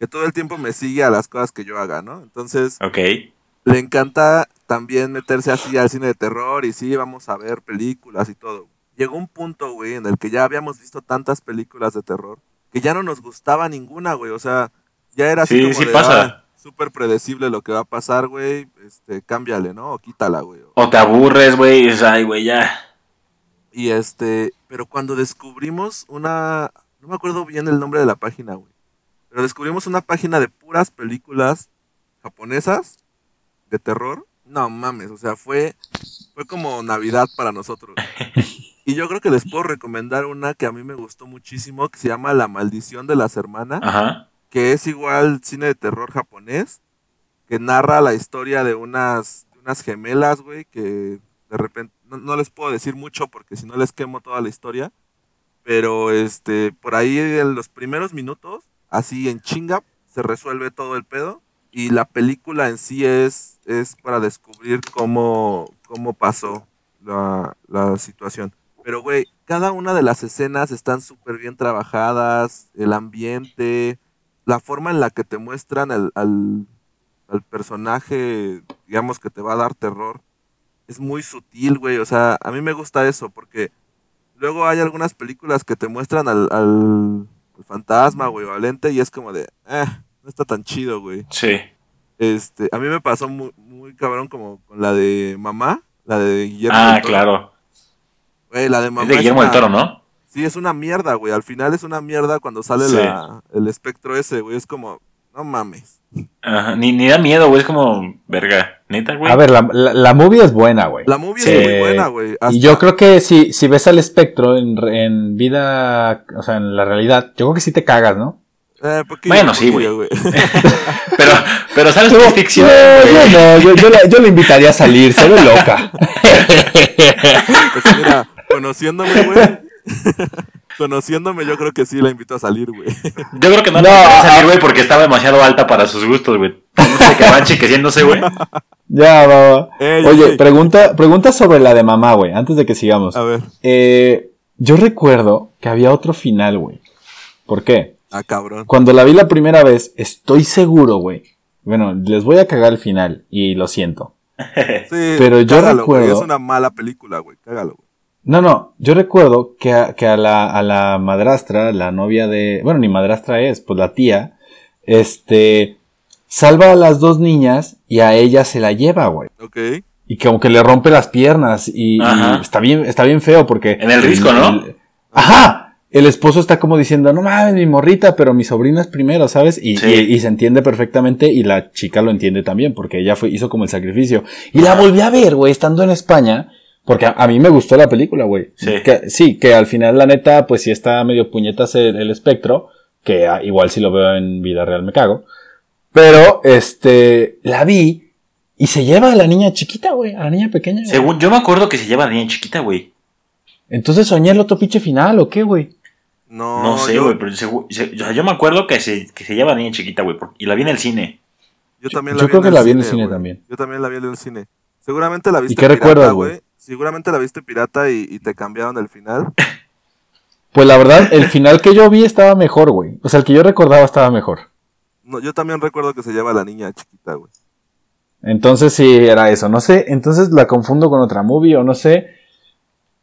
[SPEAKER 3] que todo el tiempo me sigue a las cosas que yo haga, ¿no? Entonces, le encanta también meterse así al cine de terror y sí, vamos a ver películas y todo. Llegó un punto, güey, en el que ya habíamos visto tantas películas de terror que ya no nos gustaba ninguna, güey. O sea, ya era así
[SPEAKER 4] Sí,
[SPEAKER 3] como
[SPEAKER 4] sí
[SPEAKER 3] de,
[SPEAKER 4] pasa.
[SPEAKER 3] "Ah, súper predecible lo que va a pasar, güey. Este, cámbiale, ¿no? O quítala, güey.
[SPEAKER 4] O te aburres, güey, y ay, güey, ya.
[SPEAKER 3] Y este, pero cuando descubrimos una, no me acuerdo bien el nombre de la página, güey. Pero descubrimos una página de puras películas japonesas de terror. No mames, o sea, fue fue como Navidad para nosotros. Y yo creo que les puedo recomendar una que a mí me gustó muchísimo, que se llama La maldición de las hermanas,
[SPEAKER 4] Ajá.
[SPEAKER 3] Que es igual cine de terror japonés, que narra la historia de unas, de unas gemelas, güey, que de repente, no, no les puedo decir mucho porque si no les quemo toda la historia, pero este, por ahí en los primeros minutos, así en chinga, se resuelve todo el pedo y la película en sí es, es para descubrir cómo, cómo pasó la, la situación. Pero, güey, cada una de las escenas están súper bien trabajadas, el ambiente, la forma en la que te muestran al, al, al personaje, digamos, que te va a dar terror, es muy sutil, güey. O sea, a mí me gusta eso, porque luego hay algunas películas que te muestran al, al, al fantasma, güey, o al ente, y es como de, eh, no está tan chido, güey.
[SPEAKER 4] Sí.
[SPEAKER 3] Este, a mí me pasó muy, muy cabrón como con la de mamá, la de Guillermo.
[SPEAKER 4] Ah,
[SPEAKER 3] del Toro.
[SPEAKER 4] claro.
[SPEAKER 3] Güey, la de mamá
[SPEAKER 4] Es de Guillermo del Toro, ¿no?
[SPEAKER 3] Sí, es una mierda, güey. Al final es una mierda cuando sale
[SPEAKER 4] Sí.
[SPEAKER 3] la, el espectro ese, güey. Es como, no mames.
[SPEAKER 4] Ajá. Ni, ni da miedo, güey, es como, verga, neta, güey.
[SPEAKER 5] A ver, la, la, la movie es buena, güey.
[SPEAKER 3] La movie
[SPEAKER 4] Sí.
[SPEAKER 3] es muy buena, güey.
[SPEAKER 5] Y yo creo que si, si ves al espectro en, en vida, o sea, en la realidad, yo creo que sí te cagas, ¿no?
[SPEAKER 3] Eh, poquillo,
[SPEAKER 4] Bueno, sí,
[SPEAKER 3] güey.
[SPEAKER 4] Pero, pero ¿sabes qué es ficción?
[SPEAKER 5] No, yo no, yo, yo la, yo la invitaría a salir, se ve loca.
[SPEAKER 3] Pues mira, conociéndome, güey. conociéndome, yo creo que sí la invito a salir, güey.
[SPEAKER 4] Yo creo que no,
[SPEAKER 5] No,
[SPEAKER 4] no
[SPEAKER 5] ah.
[SPEAKER 4] salir, güey, porque estaba demasiado alta para sus gustos, güey. Se quedaban chiqueciéndose, güey.
[SPEAKER 5] Ya, va, va.
[SPEAKER 3] Ey,
[SPEAKER 5] Oye,
[SPEAKER 3] ey.
[SPEAKER 5] pregunta, pregunta sobre la de mamá, güey, antes de que sigamos.
[SPEAKER 3] A ver.
[SPEAKER 5] Eh, yo recuerdo que había otro final, güey. ¿Por qué?
[SPEAKER 3] Ah, cabrón.
[SPEAKER 5] Cuando la vi la primera vez, estoy seguro, güey. Bueno, les voy a cagar el final y lo siento.
[SPEAKER 3] Sí,
[SPEAKER 5] Pero yo
[SPEAKER 3] cágalo,
[SPEAKER 5] recuerdo-
[SPEAKER 3] Es una mala película, güey. Cágalo, güey.
[SPEAKER 5] No, no, yo recuerdo que a, que a la, a la madrastra, la novia de, bueno, ni madrastra es, pues la tía, este, salva a las dos niñas y a ella se la lleva, güey.
[SPEAKER 3] Ok.
[SPEAKER 5] Y como que le rompe las piernas y, está bien, está bien feo porque...
[SPEAKER 4] En el risco, ¿no?
[SPEAKER 5] el- ajá. El esposo está como diciendo, no mames, mi morrita, pero mi sobrina es primero, ¿sabes? Y,
[SPEAKER 4] Sí.
[SPEAKER 5] y- y se entiende perfectamente y la chica lo entiende también porque ella fue, hizo como el sacrificio. Y la volví a ver, güey, estando en España, porque a, a mí me gustó la película, güey.
[SPEAKER 4] Sí.
[SPEAKER 5] Que, sí, que al final la neta, pues sí está medio puñetas el, el espectro, que ah, igual si lo veo en vida real me cago. Pero, este, la vi y se lleva a la niña chiquita, güey, a la niña pequeña. güey.
[SPEAKER 4] Según, yo me acuerdo que se lleva a niña chiquita, güey.
[SPEAKER 5] Entonces soñé el otro pinche final, ¿o qué, güey?
[SPEAKER 3] No,
[SPEAKER 4] No sé,
[SPEAKER 3] yo-
[SPEAKER 4] güey, pero se- o sea, yo me acuerdo que se, que se lleva a niña chiquita, güey, y la vi en el cine.
[SPEAKER 3] Yo también
[SPEAKER 5] Yo
[SPEAKER 3] la vi
[SPEAKER 5] creo
[SPEAKER 3] en
[SPEAKER 5] que
[SPEAKER 3] el
[SPEAKER 5] la vi en el
[SPEAKER 3] cine,
[SPEAKER 5] también.
[SPEAKER 3] Yo también la vi en el cine. Seguramente la viste
[SPEAKER 5] qué
[SPEAKER 3] pirata,
[SPEAKER 5] recuerdas, güey?
[SPEAKER 3] Seguramente la viste pirata y, y te cambiaron el final.
[SPEAKER 5] Pues la verdad, el final que yo vi estaba mejor, güey. O sea, el que yo recordaba estaba mejor.
[SPEAKER 3] No, yo también recuerdo que se lleva a la niña chiquita, güey.
[SPEAKER 5] Entonces sí, era eso. No sé, entonces la confundo con otra movie o no sé.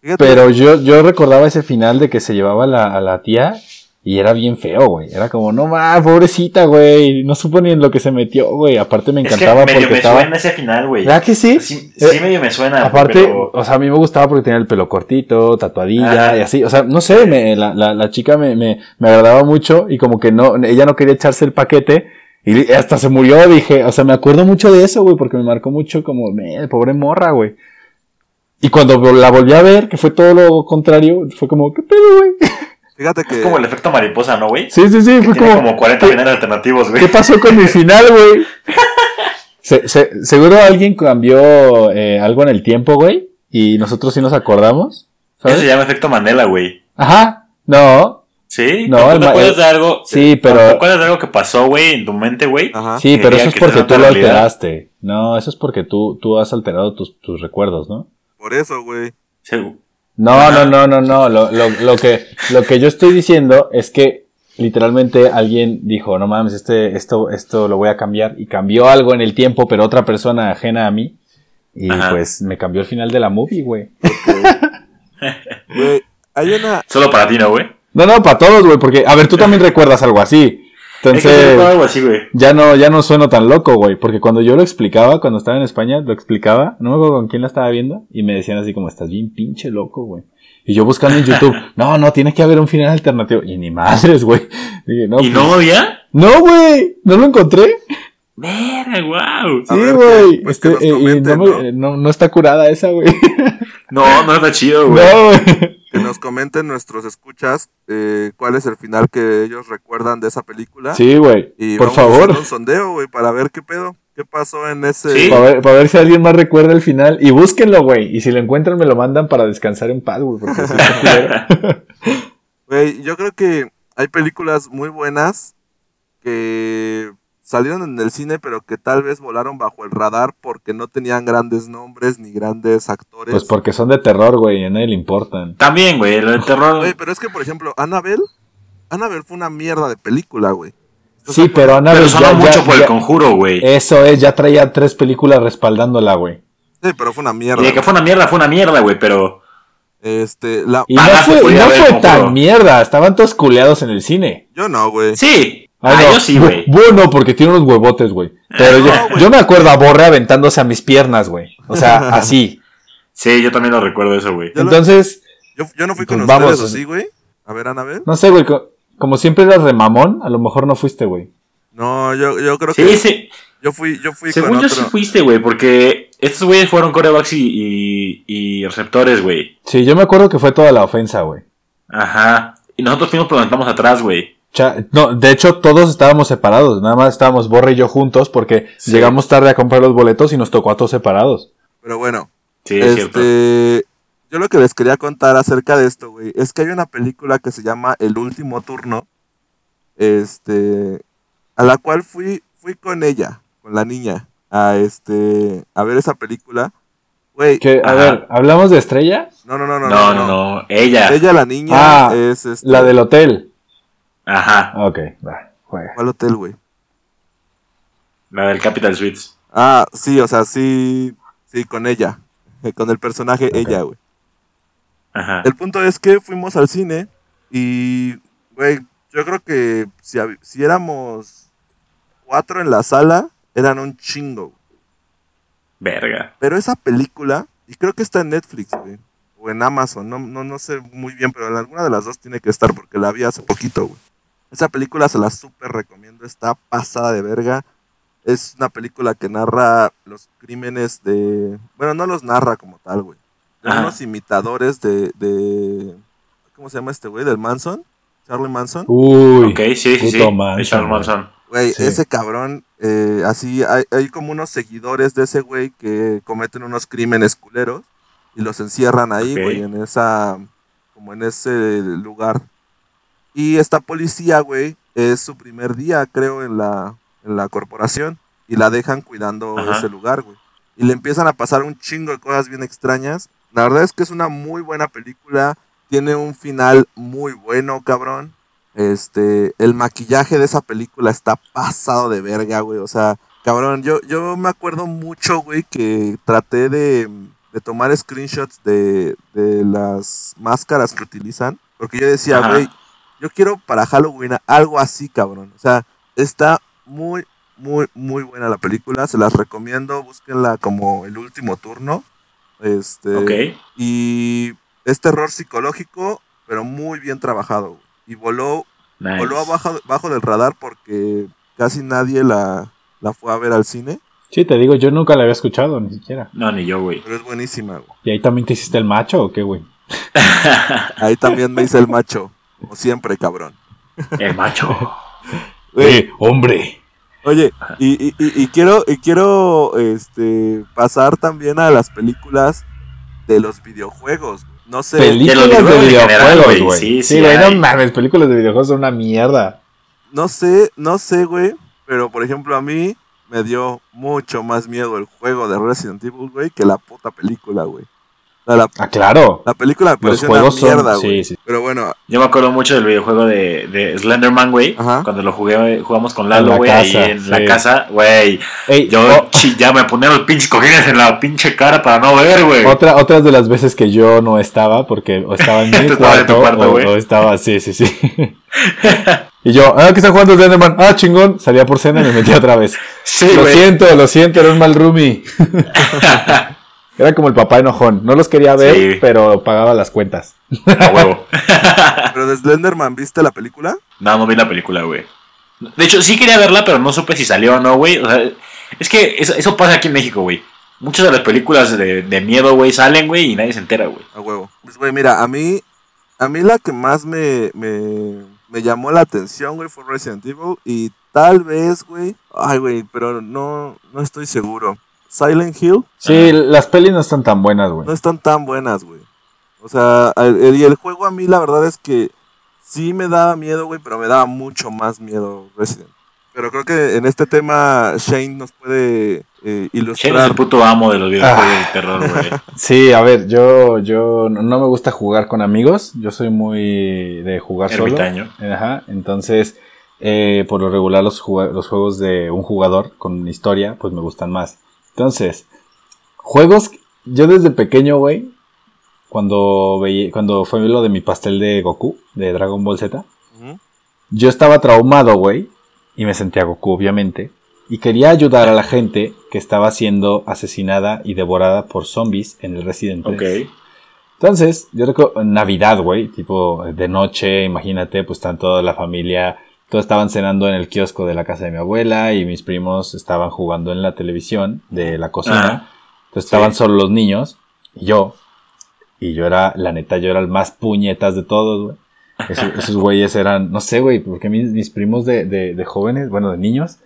[SPEAKER 3] Fíjate,
[SPEAKER 5] Pero yo, yo recordaba ese final de que se llevaba la, a la tía y era bien feo, güey. Era como, no más, pobrecita, güey. No supo ni en lo que se metió, güey. Aparte me
[SPEAKER 4] Es que
[SPEAKER 5] encantaba
[SPEAKER 4] medio
[SPEAKER 5] porque
[SPEAKER 4] me
[SPEAKER 5] estaba...
[SPEAKER 4] suena ese final, güey.
[SPEAKER 5] ¿Verdad que sí?
[SPEAKER 4] Sí,
[SPEAKER 5] Eh,
[SPEAKER 4] sí medio me suena.
[SPEAKER 5] Aparte,
[SPEAKER 4] pero-
[SPEAKER 5] o sea, a mí me gustaba porque tenía el pelo cortito, tatuadilla
[SPEAKER 4] Ajá.
[SPEAKER 5] y así. O sea, no sé, me, la, la, la chica me, me, me agradaba mucho y como que no, ella no quería echarse el paquete y hasta se murió, dije. O sea, me acuerdo mucho de eso, güey, porque me marcó mucho como, me, pobre morra, güey. Y cuando la volví a ver, que fue todo lo contrario, fue como, ¿qué pedo, güey?
[SPEAKER 3] Fíjate que.
[SPEAKER 4] Es como el efecto mariposa, ¿no, güey?
[SPEAKER 5] Sí, sí, sí,
[SPEAKER 4] Que
[SPEAKER 5] fue
[SPEAKER 4] tiene
[SPEAKER 5] como,
[SPEAKER 4] como 40
[SPEAKER 5] ¿qué,
[SPEAKER 4] finales alternativos, güey.
[SPEAKER 5] ¿qué pasó con mi final, güey? Se- se- seguro alguien cambió eh, algo en el tiempo, güey. y nosotros sí nos acordamos.
[SPEAKER 4] Eso se llama efecto Mandela, güey.
[SPEAKER 5] Ajá, no,
[SPEAKER 4] ¿Sí?
[SPEAKER 5] No,
[SPEAKER 4] ¿Tú
[SPEAKER 5] el
[SPEAKER 4] te acuerdas de algo?
[SPEAKER 5] sí, pero-
[SPEAKER 4] ¿Te acuerdas de algo que pasó, güey, en tu mente, güey?
[SPEAKER 3] Ajá.
[SPEAKER 5] sí, pero eso es
[SPEAKER 4] que
[SPEAKER 5] porque tú lo alteraste. No, eso es porque tú, tú has alterado tus, tus recuerdos, ¿no?
[SPEAKER 3] Por eso, güey.
[SPEAKER 4] Sí.
[SPEAKER 5] No, no, no, no, no. Lo, lo, lo que, lo que yo estoy diciendo es que literalmente alguien dijo, no mames, este, esto, esto lo voy a cambiar y cambió algo en el tiempo, pero otra persona ajena a mí. Y
[SPEAKER 4] Ajá.
[SPEAKER 5] pues me cambió el final de la movie, güey.
[SPEAKER 3] Güey, hay una.
[SPEAKER 4] Solo para ti, ¿no, güey?
[SPEAKER 5] No, no, para todos, güey, porque, a ver, tú también recuerdas algo así.
[SPEAKER 4] Es que
[SPEAKER 5] Entonces,
[SPEAKER 4] yo recuerdo algo así, güey.
[SPEAKER 5] ya no, ya no sueno tan loco, güey, porque cuando yo lo explicaba, cuando estaba en España, lo explicaba, no me acuerdo con quién la estaba viendo, y me decían así como, estás bien pinche loco, güey. Y yo buscando en YouTube, no, no, tiene que haber un final alternativo. Y ni madres, güey. Dije, no,
[SPEAKER 4] ¿Y
[SPEAKER 5] pues-
[SPEAKER 4] no había?
[SPEAKER 5] No, güey, no lo encontré.
[SPEAKER 4] Verga, wow.
[SPEAKER 5] Sí,
[SPEAKER 3] ver,
[SPEAKER 5] güey.
[SPEAKER 3] pues
[SPEAKER 5] Este, eh, y no, no, no está curada esa, güey.
[SPEAKER 4] No, no está chido, güey.
[SPEAKER 5] No, güey.
[SPEAKER 3] Que nos comenten nuestros escuchas eh, cuál es el final que ellos recuerdan de esa película.
[SPEAKER 5] Sí, güey.
[SPEAKER 3] Y
[SPEAKER 5] Por
[SPEAKER 3] vamos a hacer
[SPEAKER 5] favor.
[SPEAKER 3] un sondeo, güey, para ver qué pedo. ¿Qué pasó en ese.
[SPEAKER 4] Sí.
[SPEAKER 5] Para ver, para ver si alguien más recuerda el final. Y búsquenlo, güey. Y si lo encuentran, me lo mandan para descansar en paz, güey. Porque.
[SPEAKER 3] Güey, yo creo que hay películas muy buenas que salieron en el cine, pero que tal vez volaron bajo el radar porque no tenían grandes nombres ni grandes actores.
[SPEAKER 5] Pues porque son de terror, güey. Y a nadie le importan.
[SPEAKER 4] También, güey, lo de terror.
[SPEAKER 3] Güey, pero es que, por ejemplo, Annabelle. Annabelle fue una mierda de película, güey. ¿Estás
[SPEAKER 5] Sí, pero Annabelle
[SPEAKER 4] Pero
[SPEAKER 5] ya,
[SPEAKER 4] sonó mucho
[SPEAKER 5] ya-
[SPEAKER 4] por el
[SPEAKER 5] ya-
[SPEAKER 4] conjuro, güey.
[SPEAKER 5] Eso es, ya traía tres películas respaldándola, güey.
[SPEAKER 3] Sí, pero fue una mierda.
[SPEAKER 4] Y de que fue una mierda, fue una mierda, güey, pero.
[SPEAKER 3] Este, la...
[SPEAKER 5] Y no fue, no fue tan mierda. Estaban todos culeados en el cine.
[SPEAKER 3] Yo no, güey.
[SPEAKER 4] Sí.
[SPEAKER 5] Ah,
[SPEAKER 4] Ah,
[SPEAKER 5] no.
[SPEAKER 4] yo sí, güey.
[SPEAKER 5] Bu- Bueno, porque tiene unos huevotes, güey. Pero yo,
[SPEAKER 3] No,
[SPEAKER 5] yo me acuerdo a Borre aventándose a mis piernas, güey. O sea, así.
[SPEAKER 4] Sí, yo también lo recuerdo eso, güey.
[SPEAKER 5] Entonces,
[SPEAKER 3] Yo, yo no fui con
[SPEAKER 5] Pues vamos.
[SPEAKER 3] ustedes, ¿o sí, güey? A ver, Annabelle.
[SPEAKER 5] no sé, güey. co- Como siempre eras remamón, a lo mejor no fuiste, güey.
[SPEAKER 3] No, yo, yo creo
[SPEAKER 4] Sí,
[SPEAKER 3] que
[SPEAKER 4] sí.
[SPEAKER 3] yo fui, yo fui
[SPEAKER 4] Según
[SPEAKER 3] con
[SPEAKER 4] yo
[SPEAKER 3] otro.
[SPEAKER 4] sí fuiste, güey, porque estos güeyes fueron corebacks y, y, y receptores, güey.
[SPEAKER 5] Sí, yo me acuerdo que fue toda la ofensa, güey.
[SPEAKER 4] Ajá. Y nosotros fuimos pero nos estamos atrás, güey.
[SPEAKER 5] Cha- No, de hecho, todos estábamos separados. Nada más estábamos Borre y yo juntos porque
[SPEAKER 4] Sí.
[SPEAKER 5] llegamos tarde a comprar los boletos y nos tocó a todos separados.
[SPEAKER 3] Pero bueno,
[SPEAKER 4] Sí, es cierto.
[SPEAKER 3] este, yo lo que les quería contar acerca de esto, güey, es que hay una película que se llama El último turno, este, a la cual fui, fui con ella, con la niña, a este, a ver esa película, güey.
[SPEAKER 5] A
[SPEAKER 4] Ajá.
[SPEAKER 5] ver, ¿hablamos de Estrella?
[SPEAKER 3] No, no, no, no,
[SPEAKER 4] No, no, no. Ella.
[SPEAKER 3] Ella, la niña,
[SPEAKER 5] Ah,
[SPEAKER 3] es este,
[SPEAKER 5] La del hotel.
[SPEAKER 4] Ajá.
[SPEAKER 5] Ok, va, juega.
[SPEAKER 3] ¿Cuál hotel, güey?
[SPEAKER 4] La del Capital Suites.
[SPEAKER 3] Ah, sí, o sea, sí, sí, con ella, eh, con el personaje ella, güey.
[SPEAKER 4] Ajá.
[SPEAKER 3] El punto es que fuimos al cine y, güey, yo creo que si, si éramos cuatro en la sala, eran un chingo. güey.
[SPEAKER 4] Verga.
[SPEAKER 3] Pero esa película, y creo que está en Netflix, güey, o en Amazon, no, no, no sé muy bien, pero en alguna de las dos tiene que estar porque la vi hace poquito, güey. Esa película se la súper recomiendo, está pasada de verga. Es una película que narra los crímenes de... Bueno, no los narra como tal, güey. De
[SPEAKER 4] Ajá.
[SPEAKER 3] unos imitadores de, de... ¿Cómo se llama este güey? ¿Del Manson? ¿Charlie Manson?
[SPEAKER 5] Uy.
[SPEAKER 4] ok, sí, sí, sí.
[SPEAKER 5] puto Manson, güey.
[SPEAKER 4] Manson.
[SPEAKER 3] Güey,
[SPEAKER 5] Sí.
[SPEAKER 3] ese cabrón, eh, así, hay, hay como unos seguidores de ese güey que cometen unos crímenes culeros y los encierran ahí, güey, en esa, como en ese lugar. Y esta policía, güey, es su primer día, creo, en la, en la corporación y la dejan cuidando
[SPEAKER 4] Ajá.
[SPEAKER 3] ese lugar, güey. Y le empiezan a pasar un chingo de cosas bien extrañas. La verdad es que es una muy buena película, tiene un final muy bueno, cabrón. Este, el maquillaje de esa película está pasado de verga, güey. O sea, cabrón, yo, yo me acuerdo mucho, güey, que traté de, de tomar screenshots de, de las máscaras que utilizan. Porque yo decía,
[SPEAKER 4] Ajá.
[SPEAKER 3] güey, yo quiero para Halloween algo así, cabrón. O sea, está muy, muy, muy buena la película. Se las recomiendo. Búsquenla como el último turno. Este,
[SPEAKER 4] Ok.
[SPEAKER 3] y es terror psicológico, pero muy bien trabajado. güey. Y voló,
[SPEAKER 4] Nice.
[SPEAKER 3] voló abajo, bajo del radar porque casi nadie la, la fue a ver al cine.
[SPEAKER 5] Sí, te digo, yo nunca la había escuchado, ni siquiera.
[SPEAKER 4] No, ni yo, güey.
[SPEAKER 3] Pero es buenísima, güey.
[SPEAKER 5] ¿Y ahí también te hiciste el macho o qué, güey?
[SPEAKER 3] Ahí también me hice el macho. Como siempre, cabrón.
[SPEAKER 4] El macho.
[SPEAKER 5] Eh, hombre.
[SPEAKER 3] Oye, y, y- y- y quiero, y quiero este, pasar también a las películas de los videojuegos. No sé.
[SPEAKER 5] Películas
[SPEAKER 4] de videojuegos güey. Sí,
[SPEAKER 5] Sí,
[SPEAKER 4] sí
[SPEAKER 5] no mames, películas de videojuegos son una mierda.
[SPEAKER 3] No sé, no sé, güey. Pero por ejemplo, a mí me dio mucho más miedo el juego de Resident Evil, güey, que la puta película, güey. La,
[SPEAKER 5] Ah, claro.
[SPEAKER 3] la película me
[SPEAKER 5] juegos
[SPEAKER 3] una mierda,
[SPEAKER 5] son.
[SPEAKER 3] güey.
[SPEAKER 5] Sí, sí.
[SPEAKER 3] Pero bueno,
[SPEAKER 4] Yo me acuerdo mucho del videojuego de, de Slenderman, güey.
[SPEAKER 3] Ajá.
[SPEAKER 4] Cuando lo jugué, jugamos con Lalo,
[SPEAKER 5] la
[SPEAKER 4] güey, ahí en la casa, güey.
[SPEAKER 5] Ey,
[SPEAKER 4] Yo ya me ponía los pinches cojines en la pinche cara para no ver, güey.
[SPEAKER 5] otra, otras de las veces que yo no estaba, porque o estaba en mi
[SPEAKER 4] Tú estabas en tu
[SPEAKER 5] cuarto,
[SPEAKER 4] cuarto,
[SPEAKER 5] o-
[SPEAKER 4] güey.
[SPEAKER 5] o, estaba, sí, sí, sí. y yo, ah, que está jugando Slenderman, ah, chingón, salía por cena y me metía otra vez.
[SPEAKER 4] Sí,
[SPEAKER 5] lo siento, lo siento, era un mal roomie. era como el papá enojón, no los quería ver,
[SPEAKER 4] Sí.
[SPEAKER 5] pero pagaba las cuentas.
[SPEAKER 4] A huevo.
[SPEAKER 3] pero de Slenderman, ¿viste la película?
[SPEAKER 4] No, no vi la película, güey. De hecho, sí quería verla, pero no supe si salió o no, güey. O sea, es que eso, eso pasa aquí en México, güey. Muchas de las películas de, de miedo, güey, salen, güey, y nadie se entera, güey.
[SPEAKER 3] A huevo. Pues, güey, mira, a mí, a mí la que más me, me, me llamó la atención, güey, fue Resident Evil. Y tal vez, güey, ay, güey, pero no, no estoy seguro. Silent Hill
[SPEAKER 5] Sí, las pelis no están tan buenas, güey.
[SPEAKER 3] no están tan buenas, güey. O sea, el, el- y el juego a mí la verdad es que sí me daba miedo, güey, pero me daba mucho más miedo Resident. Pero creo que en este tema Shane nos puede eh,
[SPEAKER 4] Shane es
[SPEAKER 3] ilustrar.
[SPEAKER 4] el puto amo de los videojuegos
[SPEAKER 5] Ah.
[SPEAKER 4] de terror, güey.
[SPEAKER 5] Sí, a ver, yo, yo no me gusta jugar con amigos. Yo soy muy de jugar solo.
[SPEAKER 4] Ermitaño.
[SPEAKER 5] Ajá. Entonces, eh, por lo regular, los juegos de un jugador con historia, pues me gustan más. Entonces, juegos. Yo desde pequeño, güey, cuando veía, cuando fue lo de mi pastel de Goku, de Dragon Ball Z, yo estaba traumado, güey, y me sentía Goku, obviamente, y quería ayudar a la gente que estaba siendo asesinada y devorada por zombies en el Resident Evil.
[SPEAKER 4] Ok.
[SPEAKER 5] Entonces, yo recuerdo Navidad, güey, tipo de noche, imagínate, pues están toda la familia, todos estaban cenando en el kiosco de la casa de mi abuela y mis primos estaban jugando en la televisión de la cocina. Entonces estaban
[SPEAKER 4] Sí.
[SPEAKER 5] solo los niños y yo. Y yo era, la neta, yo era el más puñetas de todos, güey. Esos, esos güeyes eran, no sé, güey, porque mis, mis primos de, de, de jóvenes, bueno, de niños,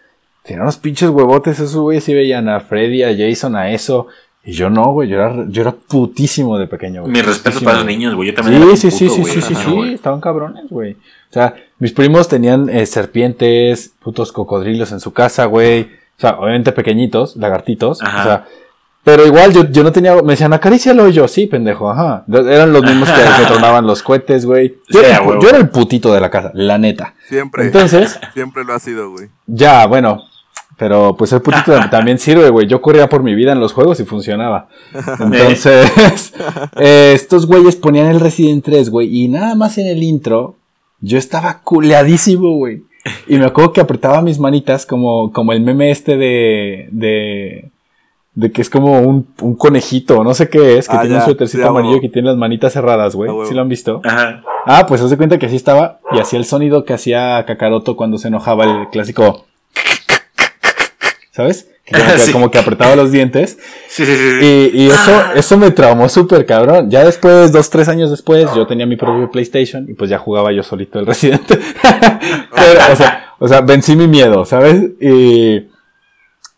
[SPEAKER 5] tenían unos pinches huevotes, esos güeyes sí veían a Freddy, a Jason, a eso. Y yo no, güey, yo era, yo era putísimo de pequeño, güey.
[SPEAKER 4] Mi respeto
[SPEAKER 5] Putísimo,
[SPEAKER 4] para los niños, güey. Yo también era
[SPEAKER 5] Sí,
[SPEAKER 4] un
[SPEAKER 5] sí, sí,
[SPEAKER 4] puto,
[SPEAKER 5] sí,
[SPEAKER 4] güey.
[SPEAKER 5] sí, sí,
[SPEAKER 4] Ajá,
[SPEAKER 5] sí,
[SPEAKER 4] güey.
[SPEAKER 5] estaban cabrones, güey. O sea, mis primos tenían eh, serpientes, putos cocodrilos en su casa, güey. O sea, obviamente pequeñitos, lagartitos.
[SPEAKER 4] Ajá.
[SPEAKER 5] O sea, pero igual yo, yo no tenía, me decían, acarícialo y yo, sí, pendejo, ajá. Eran los mismos que, que tronaban los cohetes, güey. Yo,
[SPEAKER 4] Sí,
[SPEAKER 5] yo era el putito de la casa, la neta.
[SPEAKER 3] Siempre,
[SPEAKER 5] Entonces,
[SPEAKER 3] siempre lo ha sido, güey.
[SPEAKER 5] ya, bueno. Pero pues el putito también sirve, güey. Yo corría por mi vida en los juegos y funcionaba. Entonces, eh, estos güeyes ponían el Resident 3, güey. Y nada más en el intro, yo estaba culeadísimo, güey. Y me acuerdo que apretaba mis manitas como, como el meme este de, de, de que es como un, un conejito, no sé qué es, que
[SPEAKER 3] Ah,
[SPEAKER 5] tiene
[SPEAKER 3] ya,
[SPEAKER 5] un suétercito
[SPEAKER 3] sí, a
[SPEAKER 5] amarillo que tiene las manitas cerradas, güey.
[SPEAKER 3] A huevo.
[SPEAKER 5] ¿Sí lo han visto?
[SPEAKER 4] Ajá.
[SPEAKER 5] Ah, pues haz de cuenta que así estaba y hacía el sonido que hacía Kakaroto cuando se enojaba, el clásico. ¿Sabes? Que como, que,
[SPEAKER 4] Sí.
[SPEAKER 5] como que apretaba los dientes.
[SPEAKER 4] Sí, sí, sí. sí.
[SPEAKER 5] Y, y eso, eso me traumó súper cabrón. Ya después, dos, tres años después, yo tenía mi propio PlayStation y pues ya jugaba yo solito el Resident. Pero, o sea, o sea, vencí mi miedo, ¿sabes? Y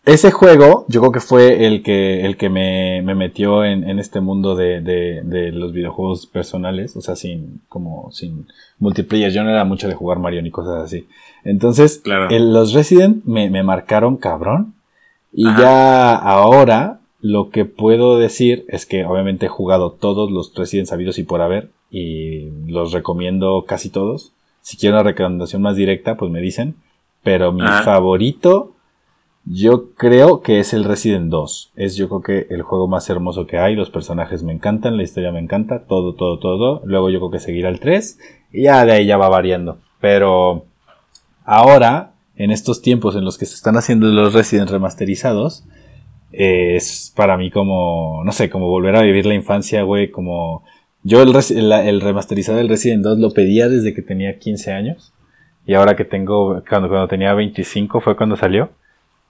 [SPEAKER 5] ese juego, yo creo que fue el que, el que me, me metió en, en este mundo de, de, de los videojuegos personales, o sea, sin, como, sin multiplayer. Yo no era mucho de jugar Mario ni cosas así. Entonces,
[SPEAKER 4] Claro.
[SPEAKER 5] el- los Resident me, me marcaron cabrón. Y
[SPEAKER 4] Ajá.
[SPEAKER 5] ya ahora, lo que puedo decir es que obviamente he jugado todos los Resident sabidos y por haber. Y los recomiendo casi todos. Si quieren una recomendación más directa, pues me dicen. Pero mi
[SPEAKER 4] Ajá.
[SPEAKER 5] favorito, yo creo que es el Resident 2. Es yo creo que el juego más hermoso que hay. Los personajes me encantan, la historia me encanta, todo, todo, todo. Luego yo creo que seguirá el 3. Y ya de ahí ya va variando. Pero ahora, en estos tiempos en los que se están haciendo los Resident remasterizados, eh, es para mí como, no sé, como volver a vivir la infancia, güey, como... Yo el, res- el, el remasterizado del Resident 2 lo pedía desde que tenía 15 años. Y ahora que tengo, cuando, cuando tenía 25 fue cuando salió.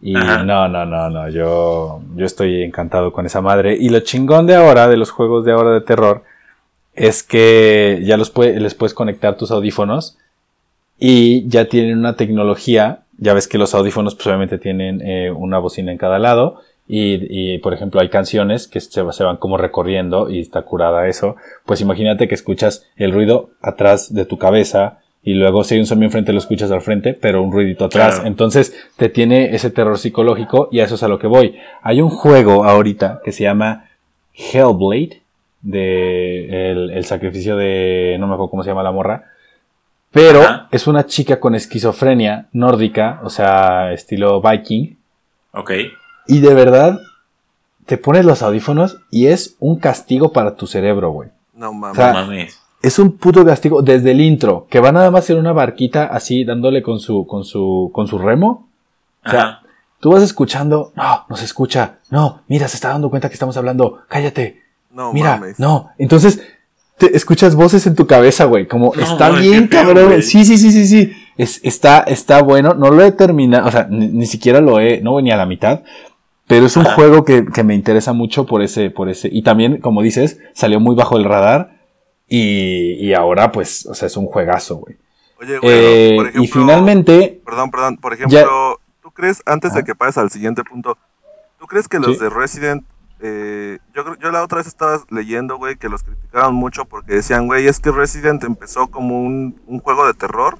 [SPEAKER 5] Y
[SPEAKER 4] Ajá.
[SPEAKER 5] no, no, no, no, yo, yo estoy encantado con esa madre. Y lo chingón de ahora, de los juegos de ahora de terror, es que ya los puede- les puedes conectar tus audífonos y ya tienen una tecnología. Ya ves que los audífonos pues obviamente tienen eh, una bocina en cada lado y, y, por ejemplo hay canciones que se, se van como recorriendo y está curada eso, pues imagínate que escuchas el ruido atrás de tu cabeza y luego si hay un zombie enfrente lo escuchas al frente, pero un ruidito atrás.
[SPEAKER 4] Claro.
[SPEAKER 5] Entonces te tiene ese terror psicológico y a eso es a lo que voy. Hay un juego ahorita que se llama Hellblade, de el, el sacrificio de, no me acuerdo cómo se llama la morra, pero
[SPEAKER 4] Ajá.
[SPEAKER 5] es una chica con esquizofrenia nórdica, o sea, estilo viking,
[SPEAKER 4] Ok.
[SPEAKER 5] y de verdad te pones los audífonos y es un castigo para tu cerebro, güey.
[SPEAKER 3] No mames.
[SPEAKER 5] O sea,
[SPEAKER 4] No mames.
[SPEAKER 5] Es un puto castigo desde el intro, que va nada más en una barquita así dándole con su, con su, con su remo. O sea,
[SPEAKER 4] Ajá.
[SPEAKER 5] tú vas escuchando, no, no se escucha, no, mira, se está dando cuenta que estamos hablando, cállate,
[SPEAKER 3] no
[SPEAKER 5] mira,
[SPEAKER 3] mames.
[SPEAKER 5] no. Entonces, te escuchas voces en tu cabeza, güey, como
[SPEAKER 4] No,
[SPEAKER 5] está
[SPEAKER 4] güey,
[SPEAKER 5] bien, cabrón.
[SPEAKER 4] güey.
[SPEAKER 5] Sí, sí, sí, sí, sí. Es, está, está bueno, no lo he terminado, o sea, ni, ni siquiera lo he, no ni a la mitad. Pero es un juego que, que me interesa mucho por ese, por ese. Y también, como dices, salió muy bajo el radar. Y, y ahora, pues, o sea, es un juegazo, güey.
[SPEAKER 3] Oye, güey,
[SPEAKER 5] Eh,
[SPEAKER 3] por ejemplo,
[SPEAKER 5] y finalmente,
[SPEAKER 3] Perdón, perdón. Por ejemplo, ¿tú crees, antes de que pases al siguiente punto, ¿tú crees que los
[SPEAKER 5] Sí.
[SPEAKER 3] de Resident... eh, yo, la otra vez estaba leyendo, güey, que los criticaron mucho porque decían, güey, es que Resident empezó como un, un juego de terror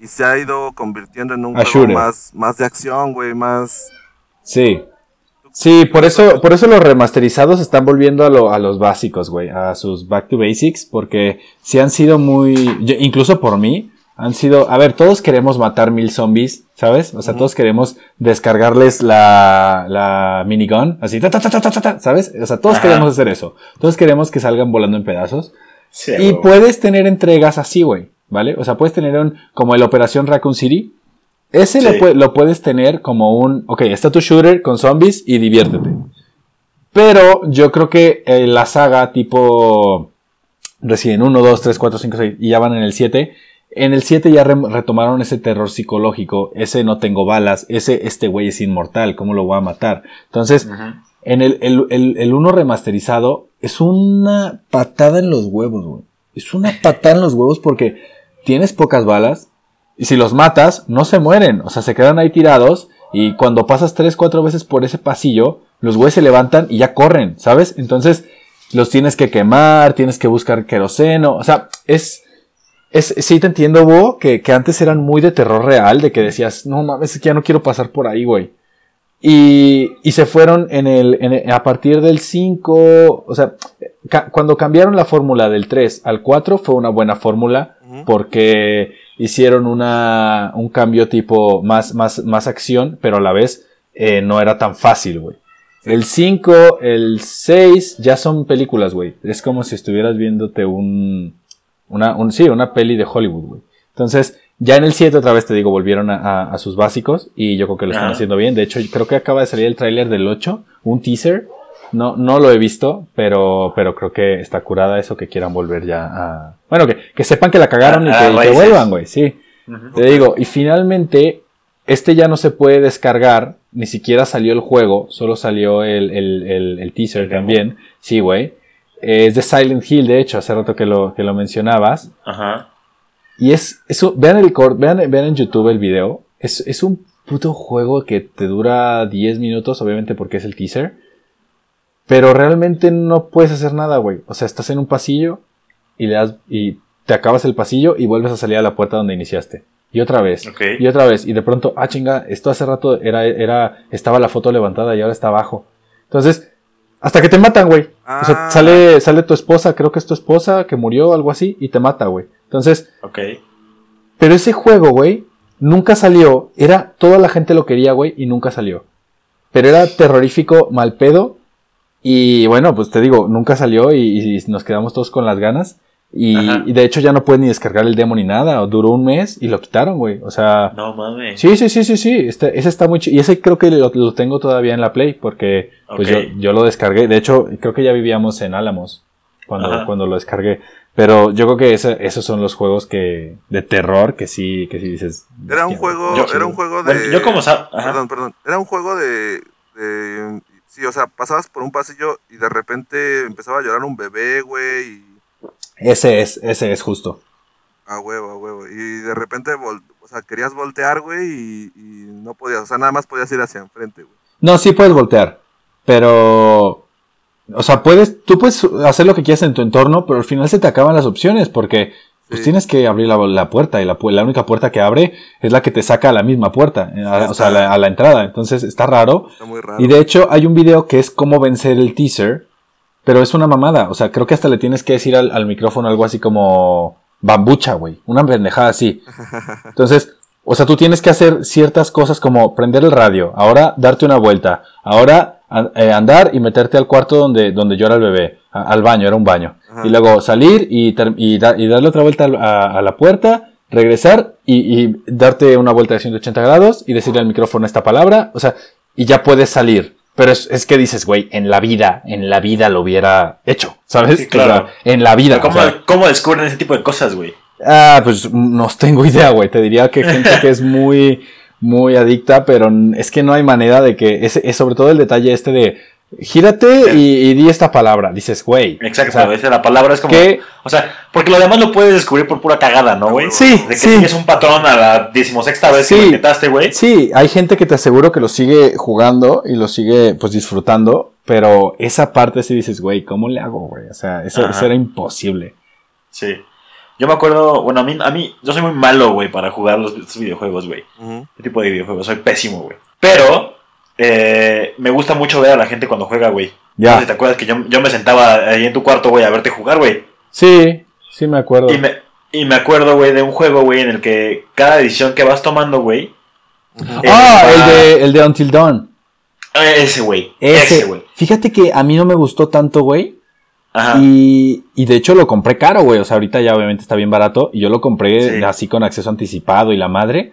[SPEAKER 3] y se ha ido convirtiendo en un
[SPEAKER 5] A
[SPEAKER 3] juego
[SPEAKER 5] shooter.
[SPEAKER 3] más, más de acción, güey, más...
[SPEAKER 5] sí. Sí, por eso, por eso los remasterizados están volviendo a, lo- a los básicos, güey, a sus back to basics, porque si han sido muy, yo- incluso por mí, han sido, a ver, todos queremos matar mil zombies, ¿sabes? O sea, todos queremos descargarles la, la minigun, así, ta, ta, ta, ta, ta, ta, ¿sabes? O sea, todos
[SPEAKER 4] Ajá.
[SPEAKER 5] queremos hacer eso. Todos queremos que salgan volando en pedazos.
[SPEAKER 4] Sí,
[SPEAKER 5] Y puedes tener entregas así, güey, ¿vale? O sea, puedes tener un, como el Operación Raccoon City. Ese lo puedes tener como un, ok, está tu shooter con zombies y diviértete. Pero yo creo que eh, la saga tipo Resident 1, 2, 3, 4, 5, 6 y ya van en el 7. En el 7 ya rem- retomaron ese terror psicológico, ese no tengo balas, ese este güey es inmortal, ¿cómo lo voy a matar? Entonces, en el, el, el, el uno remasterizado es una patada en los huevos, güey. Es una patada en los huevos porque tienes pocas balas y si los matas no se mueren, o sea, se quedan ahí tirados y cuando pasas tres, cuatro veces por ese pasillo, los güeyes se levantan y ya corren, ¿sabes? Entonces los tienes que quemar, tienes que buscar queroseno, o sea, es... Es, sí te entiendo, Bo, que, que antes eran muy de terror real, de que decías, no mames, es que ya no quiero pasar por ahí, güey. Y, y se fueron en el, en el- a partir del 5, o sea, ca- cuando cambiaron la fórmula del 3 al 4 fue una buena fórmula porque hicieron una, un cambio tipo más, más, más acción, pero a la vez eh, no era tan fácil, güey. El 5, el 6 ya son películas, güey. Es como si estuvieras viéndote un, una, un, sí, una peli de Hollywood, güey. Entonces, ya en el 7 otra vez te digo, volvieron a, a- a sus básicos y yo creo que lo están haciendo bien. De hecho, creo que acaba de salir el tráiler del 8, un teaser. No, no lo he visto, pero, pero creo que está curada eso que quieran volver ya a... Bueno, que, que sepan que la cagaron y
[SPEAKER 4] a
[SPEAKER 5] que, y que vuelvan, güey, sí. Te digo, y finalmente, este ya no se puede descargar, ni siquiera salió el juego, solo salió el, el, el, el teaser también. Sí, güey. Eh, Es de Silent Hill, de hecho, hace rato que lo, que lo mencionabas.
[SPEAKER 4] Ajá.
[SPEAKER 5] Y es, eso, vean el cort, vean, vean en YouTube el video. Es, es un puto juego que te dura 10 minutos, obviamente porque es el teaser. Pero realmente no puedes hacer nada, güey. O sea, estás en un pasillo y le das, y te acabas el pasillo y vuelves a salir a la puerta donde iniciaste. Y otra vez. Y otra vez. Y de pronto, ah, chinga, esto hace rato era, era, estaba la foto levantada y ahora está abajo. Entonces, hasta que te matan, güey. O sea,
[SPEAKER 3] Ah.
[SPEAKER 5] sale, sale tu esposa, creo que es tu esposa que murió, algo así, y te mata, güey. Entonces,
[SPEAKER 4] Ok.
[SPEAKER 5] pero ese juego, güey, nunca salió. Era, toda la gente lo quería, güey, y nunca salió. Pero era terrorífico, mal pedo. Y bueno, pues te digo, nunca salió y, y nos quedamos todos con las ganas. Y, de hecho ya no puedes ni descargar el demo ni nada. Duró un mes y lo quitaron, güey. O sea,
[SPEAKER 4] No mames.
[SPEAKER 5] sí, sí, sí, sí, sí. Este, ese está muy chido. Y ese creo que lo, lo tengo todavía en la Play porque pues yo, yo lo descargué. De hecho, creo que ya vivíamos en Álamos cuando,
[SPEAKER 4] Ajá.
[SPEAKER 5] cuando lo descargué. Pero yo creo que ese- esos son los juegos que de terror que sí, que sí dices.
[SPEAKER 3] Era un
[SPEAKER 5] "Hostia,
[SPEAKER 3] juego, era
[SPEAKER 5] chido".
[SPEAKER 3] un juego de...
[SPEAKER 4] Bueno, yo como sa- Ajá.
[SPEAKER 3] Perdón, perdón. Era un juego de, de- Sí, o sea, pasabas por un pasillo y de repente empezaba a llorar un bebé, güey, y...
[SPEAKER 5] Ese es, ese es justo.
[SPEAKER 3] A huevo, a huevo. Y de repente, o sea, querías voltear, güey, y, y no podías. O sea, nada más podías ir hacia enfrente, güey.
[SPEAKER 5] No, sí puedes voltear. Pero, o sea, puedes, tú puedes hacer lo que quieras en tu entorno, pero al final se te acaban las opciones porque pues
[SPEAKER 3] Sí.
[SPEAKER 5] tienes que abrir la, la puerta y la, única puerta que abre es la que te saca a la misma puerta, eh, a- o sea, a la, a la entrada. Entonces está raro.
[SPEAKER 3] Está muy raro.
[SPEAKER 5] Y de hecho hay un video que es cómo vencer el teaser, pero es una mamada. O sea, creo que hasta le tienes que decir al, al micrófono algo así como bambucha, güey. Una pendejada así. Entonces, o sea, tú tienes que hacer ciertas cosas como prender el radio, ahora darte una vuelta, ahora eh, andar y meterte al cuarto donde, donde llora el bebé, a- al baño, era un baño.
[SPEAKER 3] Ajá.
[SPEAKER 5] Y luego salir y, y, da- y darle otra vuelta a la puerta, regresar y, y darte una vuelta de 180 grados y decirle al micrófono esta palabra, o sea, y ya puedes salir. Pero es, es que dices, güey, en la vida, en la vida lo hubiera hecho, ¿sabes?
[SPEAKER 4] Sí, claro.
[SPEAKER 5] O sea, en la vida.
[SPEAKER 4] ¿Cómo,
[SPEAKER 5] o sea,
[SPEAKER 4] ¿Cómo descubren ese tipo de cosas, güey?
[SPEAKER 5] Ah, pues no tengo idea, güey. Te diría que gente que es muy, muy adicta, pero es que no hay manera de que, es, es sobre todo el detalle este de, gírate y, y di esta palabra. Dices, güey.
[SPEAKER 4] Exacto,
[SPEAKER 5] o sea,
[SPEAKER 4] esa la palabra es como.
[SPEAKER 5] ¿qué?
[SPEAKER 4] O sea, porque lo demás lo puedes descubrir por pura cagada, ¿no, güey?
[SPEAKER 5] Sí,
[SPEAKER 4] De que
[SPEAKER 5] sí.
[SPEAKER 4] tienes un patrón a la decimosexta vez que lo intentaste, güey.
[SPEAKER 5] Sí, hay gente que te aseguro que lo sigue jugando y lo sigue, pues, disfrutando, pero esa parte sí dices, güey, ¿cómo le hago, güey? O sea, eso, era imposible.
[SPEAKER 4] Sí. Yo me acuerdo, bueno, a mí, a mí yo soy muy malo, güey, para jugar los, estos videojuegos, güey. Este tipo de videojuegos, soy pésimo, güey. Pero, eh, me gusta mucho ver a la gente cuando juega, güey. No sé
[SPEAKER 5] Ya.
[SPEAKER 4] si te acuerdas que yo, yo me sentaba ahí en tu cuarto, güey, a verte jugar, güey.
[SPEAKER 5] Sí, sí me acuerdo.
[SPEAKER 4] Y me, y me acuerdo, güey, de un juego, güey, en el que cada decisión que vas tomando, güey. eh,
[SPEAKER 5] Ah,
[SPEAKER 4] va-
[SPEAKER 5] el de, el de Until Dawn.
[SPEAKER 4] Ese, güey. Ese,
[SPEAKER 5] Ese,
[SPEAKER 4] güey.
[SPEAKER 5] fíjate que a mí no me gustó tanto, güey.
[SPEAKER 4] Ajá.
[SPEAKER 5] Y, y de hecho lo compré caro, güey. O sea, ahorita ya obviamente está bien barato. Y yo lo compré
[SPEAKER 4] Sí.
[SPEAKER 5] así con acceso anticipado y la madre.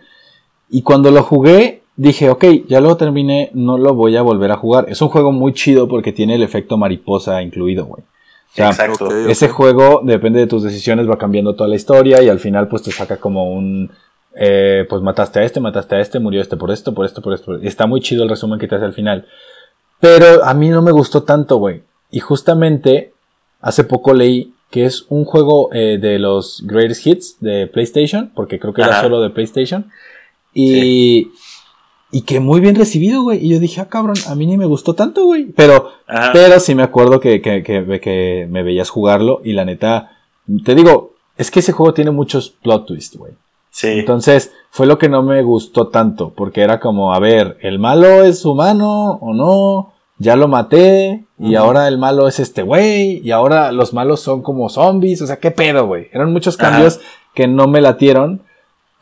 [SPEAKER 5] Y cuando lo jugué, dije, ok, ya lo terminé, no lo voy a volver a jugar. Es un juego muy chido porque tiene el efecto mariposa incluido, güey. O sea,
[SPEAKER 4] Exacto.
[SPEAKER 5] ese juego, depende de tus decisiones, va cambiando toda la historia y al final pues te saca como un... eh, pues mataste a este, mataste a este, murió este por esto, por esto, por esto. Y está muy chido el resumen que te hace al final. Pero a mí no me gustó tanto, güey. Y justamente hace poco leí que es un juego eh, de los Greatest Hits de PlayStation, porque creo que era solo de PlayStation. Y, y que muy bien recibido, güey. Y yo dije, ah, cabrón, a mí ni me gustó tanto, güey. Pero
[SPEAKER 4] Ajá.
[SPEAKER 5] pero sí me acuerdo que, que, que, que me veías jugarlo y la neta, te digo, es que ese juego tiene muchos plot twists, güey.
[SPEAKER 4] Sí.
[SPEAKER 5] Entonces, fue lo que no me gustó tanto, porque era como, a ver, ¿el malo es humano o no? Ya lo maté y ahora el malo es este güey y ahora los malos son como zombies, o sea, ¿qué pedo, güey? Eran muchos
[SPEAKER 4] Ajá.
[SPEAKER 5] cambios que no me latieron,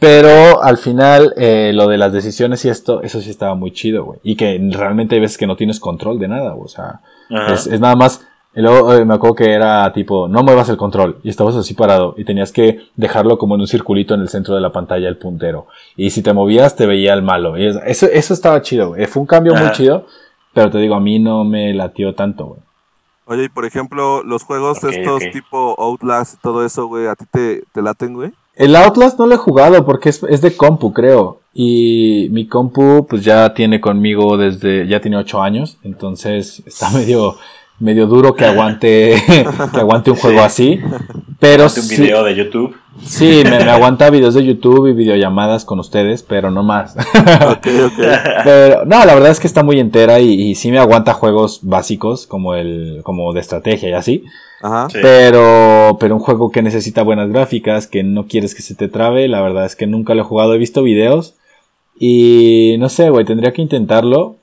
[SPEAKER 5] pero al final eh, lo de las decisiones y esto, eso sí estaba muy chido, güey. Y que realmente hay veces que no tienes control de nada, o sea, es, es nada más. Y luego eh, me acuerdo que era tipo, no muevas el control. Y estabas así parado. Y tenías que dejarlo como en un circulito en el centro de la pantalla, el puntero. Y si te movías, te veía el malo. Y eso, eso estaba chido, güey. Fue un cambio muy chido. Pero te digo, a mí no me latió tanto, güey.
[SPEAKER 3] Oye, y por ejemplo, los juegos
[SPEAKER 4] Ok,
[SPEAKER 3] estos tipo Outlast y todo eso, güey, ¿a ti te, te laten, güey?
[SPEAKER 5] El Outlast no lo he jugado porque es, es de compu, creo. Y mi compu, pues ya tiene conmigo desde, ya tiene ocho años. Entonces está medio, medio duro que aguante, que aguante un juego
[SPEAKER 4] Sí.
[SPEAKER 5] así. Pero
[SPEAKER 4] un
[SPEAKER 5] sí,
[SPEAKER 4] video de YouTube.
[SPEAKER 5] sí, me, me aguanta videos de YouTube y videollamadas con ustedes, pero no más.
[SPEAKER 3] Ok, ok.
[SPEAKER 5] Pero, no, la verdad es que está muy entera y, y sí me aguanta juegos básicos como el, como de estrategia y así.
[SPEAKER 3] Ajá.
[SPEAKER 4] Sí.
[SPEAKER 5] Pero, pero un juego que necesita buenas gráficas, que no quieres que se te trabe, la verdad es que nunca lo he jugado, he visto videos y no sé, güey, tendría que intentarlo,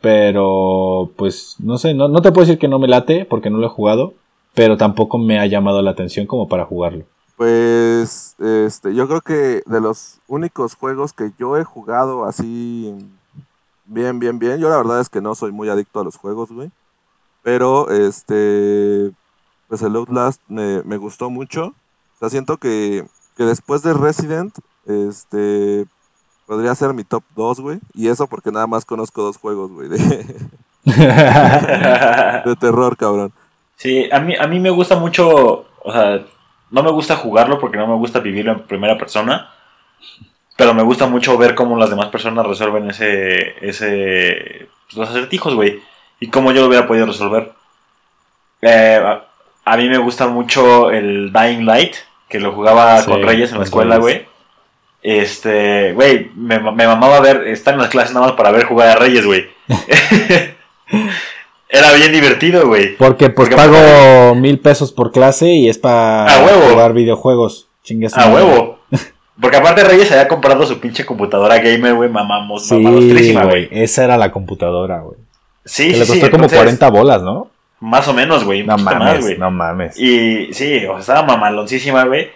[SPEAKER 5] pero pues no sé, no, no te puedo decir que no me late porque no lo he jugado, pero tampoco me ha llamado la atención como para jugarlo.
[SPEAKER 3] Pues, este, yo creo que de los únicos juegos que yo he jugado así bien, bien, bien, yo la verdad es que no soy muy adicto a los juegos, güey. Pero, este, pues el Outlast me, me gustó mucho. O sea, siento que, que después de Resident, este, podría ser mi top 2, güey. Y eso porque nada más conozco dos juegos, güey, de, de terror, cabrón.
[SPEAKER 4] Sí, a mí, a mí me gusta mucho, o sea, no me gusta jugarlo porque no me gusta vivirlo en primera persona, pero me gusta mucho ver cómo las demás personas resuelven ese, ese, pues, los acertijos, güey, y cómo yo lo hubiera podido resolver. Eh, a, mí me gusta mucho el Dying Light, que lo jugaba
[SPEAKER 5] Sí,
[SPEAKER 4] con Reyes en la escuela, güey. Este, güey, me, me mamaba ver, estar en las clases nada más para ver jugar a Reyes, güey. Era bien divertido, güey.
[SPEAKER 5] Porque pues
[SPEAKER 4] Porque
[SPEAKER 5] pago mil pesos por clase y es para jugar videojuegos. Chingue su
[SPEAKER 4] A huevo. Porque aparte Reyes había comprado su pinche computadora gamer, güey, mamamos,
[SPEAKER 5] Sí,
[SPEAKER 4] mamalostrísima,
[SPEAKER 5] güey. Esa era la computadora, güey.
[SPEAKER 4] Sí,
[SPEAKER 5] Que
[SPEAKER 4] sí,
[SPEAKER 5] le
[SPEAKER 4] sí,
[SPEAKER 5] costó como
[SPEAKER 4] entonces,
[SPEAKER 5] 40 bolas, ¿no?
[SPEAKER 4] Más o menos, güey.
[SPEAKER 5] No
[SPEAKER 4] más,
[SPEAKER 5] mames,
[SPEAKER 4] güey.
[SPEAKER 5] no mames.
[SPEAKER 4] Y sí, o sea, estaba mamaloncísima, güey.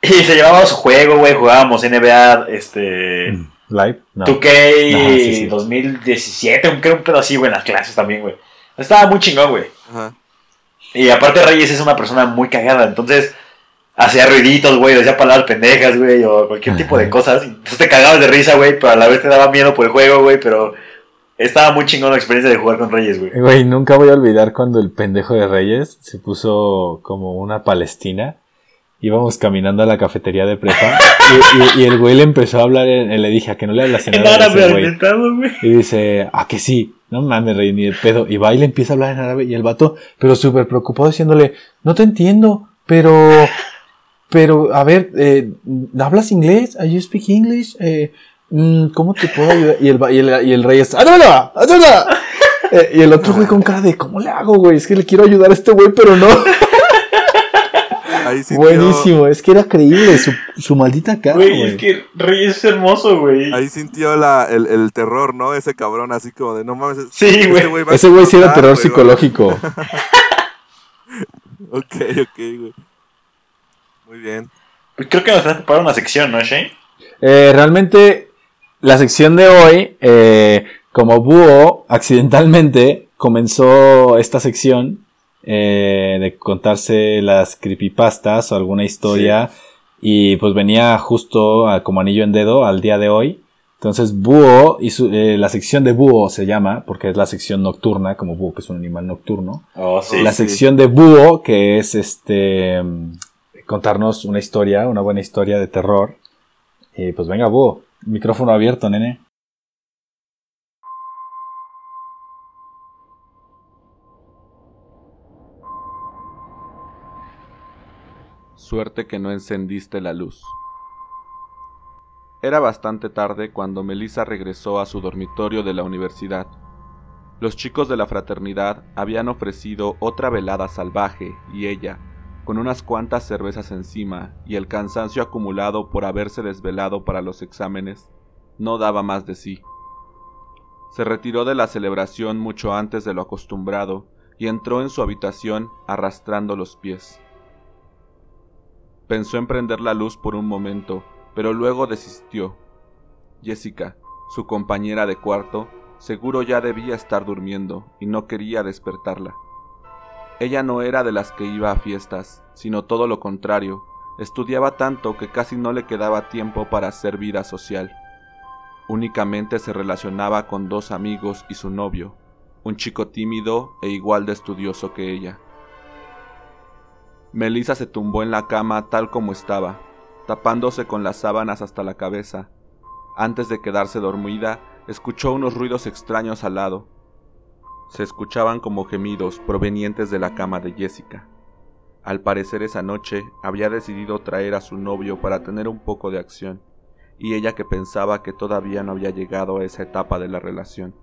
[SPEAKER 4] Y se llevaba su juego, güey. Jugábamos NBA, este.
[SPEAKER 5] ¿Live? No.
[SPEAKER 4] 2K
[SPEAKER 5] Ajá, sí, sí.
[SPEAKER 4] 2017, un, creo un pedo así, güey, en las clases también, güey. Estaba muy chingón, güey.
[SPEAKER 3] Ajá.
[SPEAKER 4] Y aparte Reyes es una persona muy cagada, entonces hacía ruiditos, güey, decía palabras pendejas, güey, o cualquier tipo de cosas. Entonces te cagabas de risa, güey, pero a la vez te daba miedo por el juego, güey, pero estaba muy chingón la experiencia de jugar con Reyes, güey.
[SPEAKER 5] Güey, nunca voy a olvidar cuando el pendejo de Reyes se puso como una palestina. Íbamos caminando a la cafetería de prepa y, y- y el güey le empezó a hablar, le dije a que no le hablas en árabe a güey. Y dice, ah, que sí, no mames, rey, ni de pedo. Y va y le empieza a hablar en árabe y el vato, pero súper preocupado diciéndole, no te entiendo, pero, pero, a ver, eh, ¿hablas inglés? ¿Are you speak English? Eh, ¿Cómo te puedo ayudar? Y el, y el, y el rey es, ¡ayuda! ¡ayuda! Eh, y el otro güey con cara de, ¿cómo le hago, güey? Es que le quiero ayudar a este güey, pero no.
[SPEAKER 3] Ahí sintió,
[SPEAKER 5] Buenísimo, es que era creíble su, su maldita cara,
[SPEAKER 4] Güey, es que Reyes es hermoso, güey.
[SPEAKER 3] ahí sintió la, el, el terror, ¿no? Ese cabrón así como de no mames. es-
[SPEAKER 4] Sí,
[SPEAKER 3] este
[SPEAKER 4] güey.
[SPEAKER 3] va a
[SPEAKER 5] Ese güey sí era terror psicológico.
[SPEAKER 3] Ok, ok, güey. Muy bien.
[SPEAKER 4] Pues creo que nos vas a preparar una sección, ¿no, Shane?
[SPEAKER 5] Eh, realmente, la sección de hoy, eh, como Búho accidentalmente comenzó esta sección eh, de contarse las creepypastas o alguna historia y pues venía justo a- como anillo en dedo al día de hoy. Entonces Búho, y su- eh, la sección de Búho se llama, porque es la sección nocturna, como Búho que es un animal nocturno.
[SPEAKER 4] Oh, sí.
[SPEAKER 5] la
[SPEAKER 3] sí.
[SPEAKER 5] sección de Búho, que es este mm, contarnos una historia, una buena historia de terror. Y pues venga, Búho, micrófono abierto, nene.
[SPEAKER 6] Suerte que no encendiste la luz. Era bastante tarde cuando Melissa regresó a su dormitorio de la universidad. Los chicos de la fraternidad habían ofrecido otra velada salvaje y ella, con unas cuantas cervezas encima y el cansancio acumulado por haberse desvelado para los exámenes, no daba más de sí. Se retiró de la celebración mucho antes de lo acostumbrado y entró en su habitación arrastrando los pies. Pensó en prender la luz por un momento, pero luego desistió. Jessica, su compañera de cuarto, seguro ya debía estar durmiendo y no quería despertarla. Ella no era de las que iba a fiestas, sino todo lo contrario, estudiaba tanto que casi no le quedaba tiempo para hacer vida social. Únicamente se relacionaba con dos amigos y su novio, un chico tímido e igual de estudioso que ella. Melissa se tumbó en la cama tal como estaba, tapándose con las sábanas hasta la cabeza. Antes de quedarse dormida, escuchó unos ruidos extraños al lado. Se escuchaban como gemidos provenientes de la cama de Jessica. Al parecer esa noche había decidido traer a su novio para tener un poco de acción, y ella que pensaba que todavía no había llegado a esa etapa de la relación.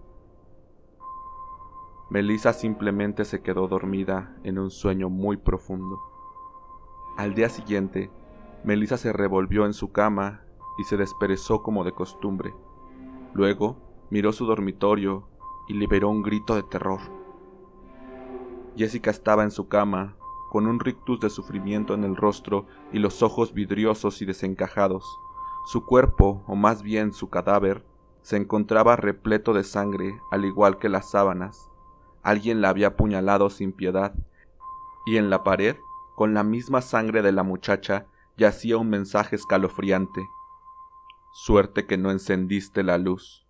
[SPEAKER 6] Melissa simplemente se quedó dormida en un sueño muy profundo. Al día siguiente, Melissa se revolvió en su cama y se desperezó como de costumbre. Luego miró su dormitorio y liberó un grito de terror. Jessica estaba en su cama, con un rictus de sufrimiento en el rostro y los ojos vidriosos y desencajados. Su cuerpo, o más bien su cadáver, se encontraba repleto de sangre, al igual que las sábanas. Alguien la había apuñalado sin piedad, y en la pared, con la misma sangre de la muchacha, yacía un mensaje escalofriante. Suerte que no encendiste la luz.